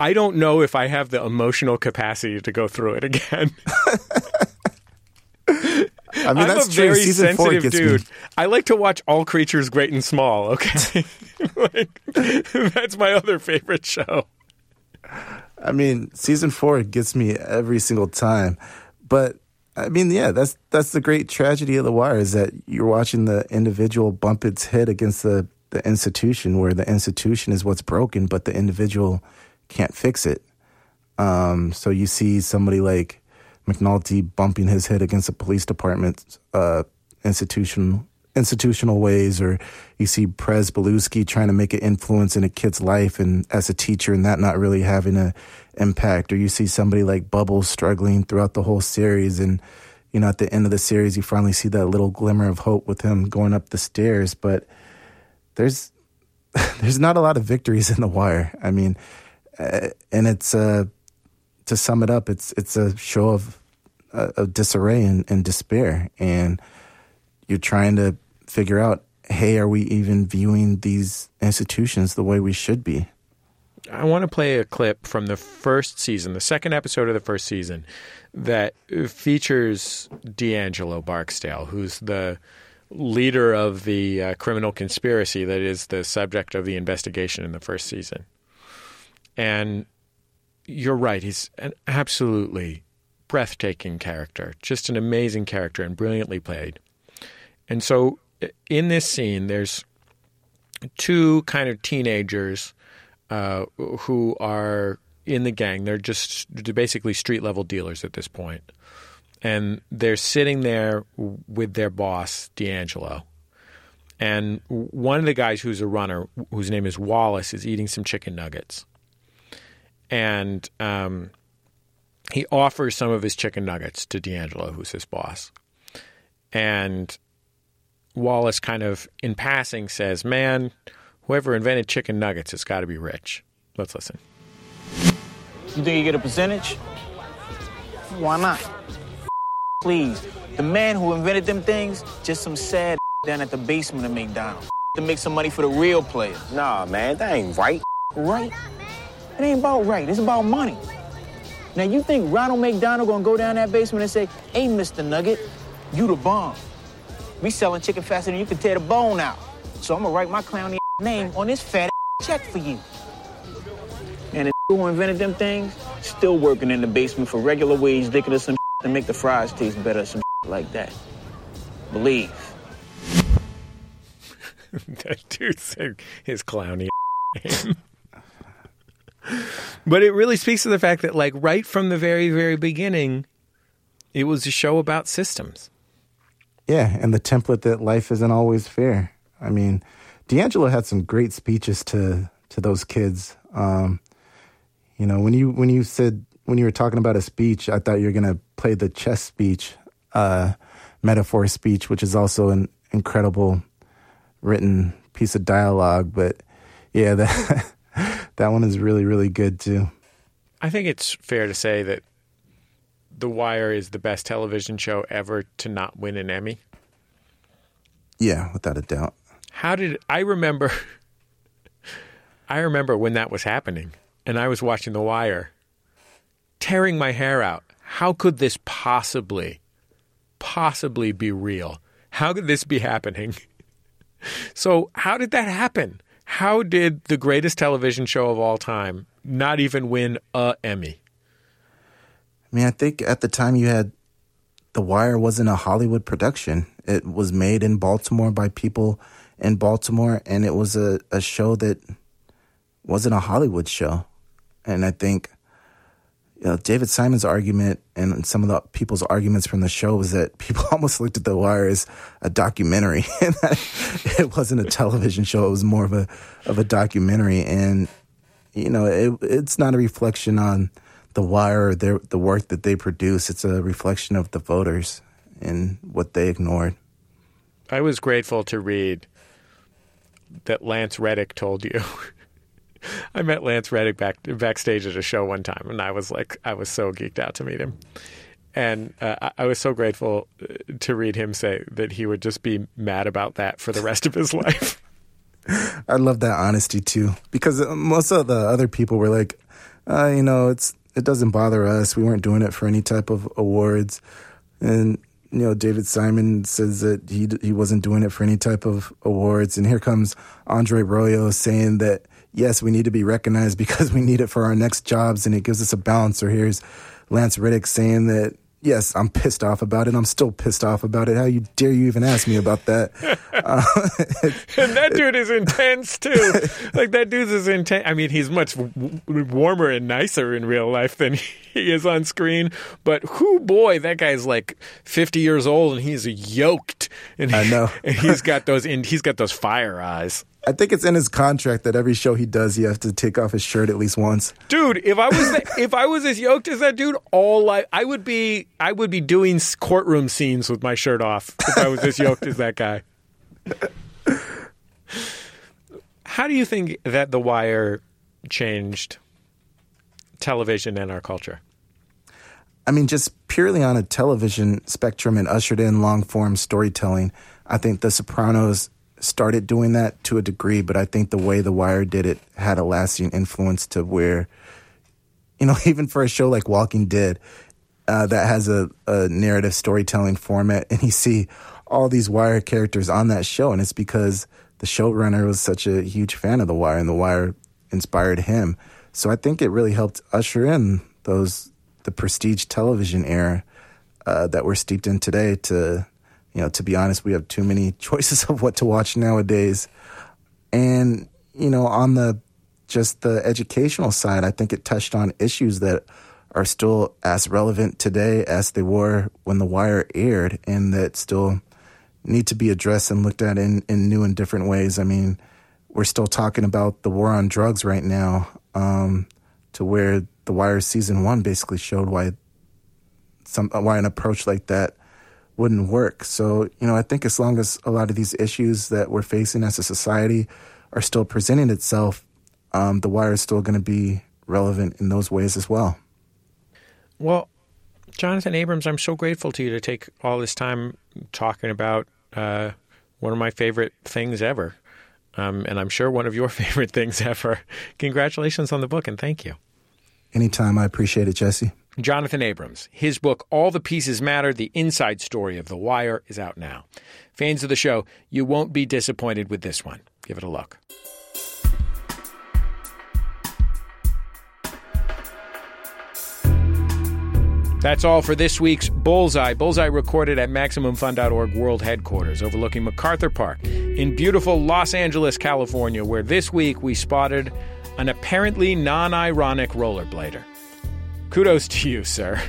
I don't know if I have the emotional capacity to go through it again. I mean, I'm that's a true. very Season sensitive dude. Me. I like to watch all creatures great and small. Okay, *laughs* like, that's my other favorite show. I mean, season four gets me every single time, but I mean, yeah, that's that's the great tragedy of the wire is that you're watching the individual bump its head against the the institution, where the institution is what's broken, but the individual can't fix it. Um, so you see somebody like McNulty bumping his head against the police department uh, institution institutional ways, or you see Prez Belusky trying to make an influence in a kid's life and as a teacher, and that not really having an impact, or you see somebody like Bubbles struggling throughout the whole series, and you know at the end of the series, you finally see that little glimmer of hope with him going up the stairs, but there's *laughs* there's not a lot of victories in the wire. I mean, uh, and it's uh, to sum it up, it's it's a show of uh, of disarray and, and despair, and you're trying to figure out, hey, are we even viewing these institutions the way we should be? I want to play a clip from the first season, the second episode of the first season, that features D'Angelo Barksdale, who's the leader of the uh, criminal conspiracy that is the subject of the investigation in the first season. And you're right, he's an absolutely breathtaking character, just an amazing character and brilliantly played. And so in this scene, there's two kind of teenagers uh, who are in the gang. They're just basically street level dealers at this point and they're sitting there with their boss, D'Angelo. And one of the guys who's a runner, whose name is Wallace, is eating some chicken nuggets. And um, he offers some of his chicken nuggets to D'Angelo, who's his boss. And Wallace, kind of in passing, says, Man, whoever invented chicken nuggets has got to be rich. Let's listen. You think you get a percentage? Why not? Please, the man who invented them things, just some sad *laughs* down at the basement of McDonald's to make some money for the real players. Nah, man, that ain't right. Right? It ain't about right. It's about money. Now you think Ronald McDonald gonna go down that basement and say, "Hey, Mr. Nugget, you the bomb. We selling chicken faster than you can tear the bone out. So I'm gonna write my clowny *laughs* name on this fat *laughs* check for you." And the *laughs* who invented them things still working in the basement for regular wage, dicking us some to make the fries taste better, some like that. Believe. that dude said his clowny name. But it really speaks to the fact that, like, right from the very, very beginning, it was a show about systems. Yeah, and the template that life isn't always fair. I mean, D'Angelo had some great speeches to to those kids. Um, you know, when you when you said when you were talking about a speech, I thought you were going to play the chess speech, uh, metaphor speech, which is also an incredible written piece of dialogue. But yeah, that *laughs* that one is really really good too. I think it's fair to say that The Wire is the best television show ever to not win an Emmy. Yeah, without a doubt. How did I remember? *laughs* I remember when that was happening, and I was watching The Wire tearing my hair out. How could this possibly, possibly be real? How could this be happening? *laughs* so, how did that happen? How did the greatest television show of all time not even win a Emmy? I mean, I think at the time you had The Wire wasn't a Hollywood production. It was made in Baltimore by people in Baltimore, and it was a, a show that wasn't a Hollywood show. And I think you know, David Simon's argument and some of the people's arguments from the show was that people *laughs* almost looked at The Wire as a documentary, *laughs* and that it wasn't a television show; it was more of a of a documentary. And you know, it, it's not a reflection on The Wire or their, the work that they produce; it's a reflection of the voters and what they ignored. I was grateful to read that Lance Reddick told you *laughs* I met Lance Reddick back backstage at a show one time, and I was like, I was so geeked out to meet him, and uh, I was so grateful uh, to read him say that he would just be mad about that for the rest of his *laughs* life. I love that honesty too, because uh, most of the other people were like, uh, you know, it's it doesn't bother us. We weren't doing it for any type of awards, and you know, David Simon says that he he wasn't doing it for any type of awards, and here comes Andre Royo saying that yes, we need to be recognized *laughs* because we need it for our next jobs and it gives us a balance. Or here's Lance Reddick saying that, yes, I'm pissed off about it. I'm still pissed off about it. How you dare you even ask me about that? *laughs* uh, *laughs* and that dude is intense too. like that dude is intense. I mean, he's much w- warmer and nicer in real life than he is on screen. But who boy, that guy's like 50 years old and he's yoked. And I know. and he's got those. And he's got those fire eyes. I think it's in his contract that every show he does, he has to take off his shirt at least once. Dude, if I was the, if I was as yoked as that dude, all I I would be I would be doing courtroom scenes with my shirt off if I was as yoked as that guy. How do you think that The Wire changed television and our culture? I mean, just purely on a television spectrum and ushered in long form storytelling. I think The Sopranos started doing that to a degree, but I think the way The Wire did it had a lasting influence to where, you know, *laughs* even for a show like Walking Dead, uh, that has a, a narrative storytelling format, and you see all these Wire characters on that show, and it's because the showrunner was such a huge fan of The Wire, and The Wire inspired him. So I think it really helped usher in those the prestige television era uh, that we're steeped in today to you know, to be honest, we have too many *laughs* choices of what to watch nowadays. And, you know, on the just the educational side, I think it touched on issues that are still as relevant today as they were when The Wire aired and that still need to be addressed and looked at in, in new and different ways. I mean, we're still talking about the war on drugs right now, um, to where The Wire season one basically showed why some why an approach like that wouldn't work. So, you know, I think as long as a lot of these issues that we're facing as a society are still presenting itself, um, the wire is still going to be relevant in those ways as well. Well, Jonathan Abrams, I'm so grateful to you to take all this time talking about uh, one of my favorite things ever. Um, and I'm sure one of your *laughs* favorite things ever. Congratulations on the book and thank you. Anytime. I appreciate it, Jesse. Jonathan Abrams. His book, All the Pieces Matter The Inside Story of The Wire, is out now. Fans of the show, you won't be disappointed with this one. Give it a look. That's all for this week's Bullseye. Bullseye recorded at MaximumFun.org World Headquarters overlooking MacArthur Park in beautiful Los Angeles, California, where this week we spotted an apparently non ironic rollerblader. Kudos to you, sir.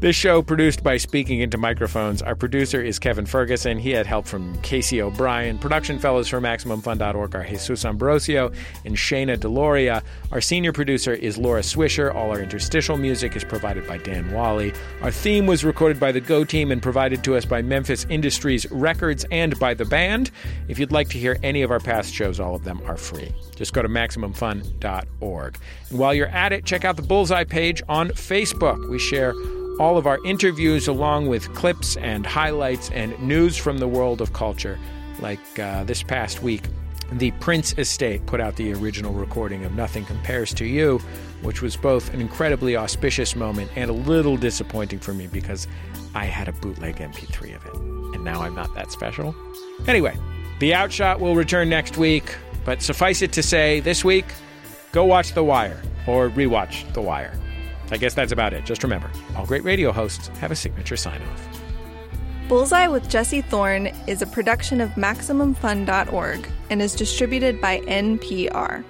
This show produced by Speaking Into Microphones. Our producer is Kevin Ferguson. He had help from Casey O'Brien. Production fellows for MaximumFun.org are Jesus Ambrosio and Shayna Deloria. Our senior producer is Laura Swisher. All our interstitial music is provided by Dan Wally. Our theme was recorded by the Go Team and provided to us by Memphis Industries Records and by the band. If you'd like to hear any of our past shows, all of them are free. Just go to MaximumFun.org. And while you're at it, check out the Bullseye page on Facebook. We share all of our interviews along with clips and highlights and news from the world of culture. Like uh, this past week, the Prince Estate put out the original recording of Nothing Compares to You, which was both an incredibly auspicious moment and a little disappointing for me because I had a bootleg MP3 of it, and now I'm not that special. Anyway, The Outshot will return next week, but suffice it to say, this week, go watch The Wire or rewatch The Wire. I guess that's about it. Just remember, all great radio hosts have a signature sign off. Bullseye with Jesse Thorn is a production of MaximumFun.org and is distributed by NPR.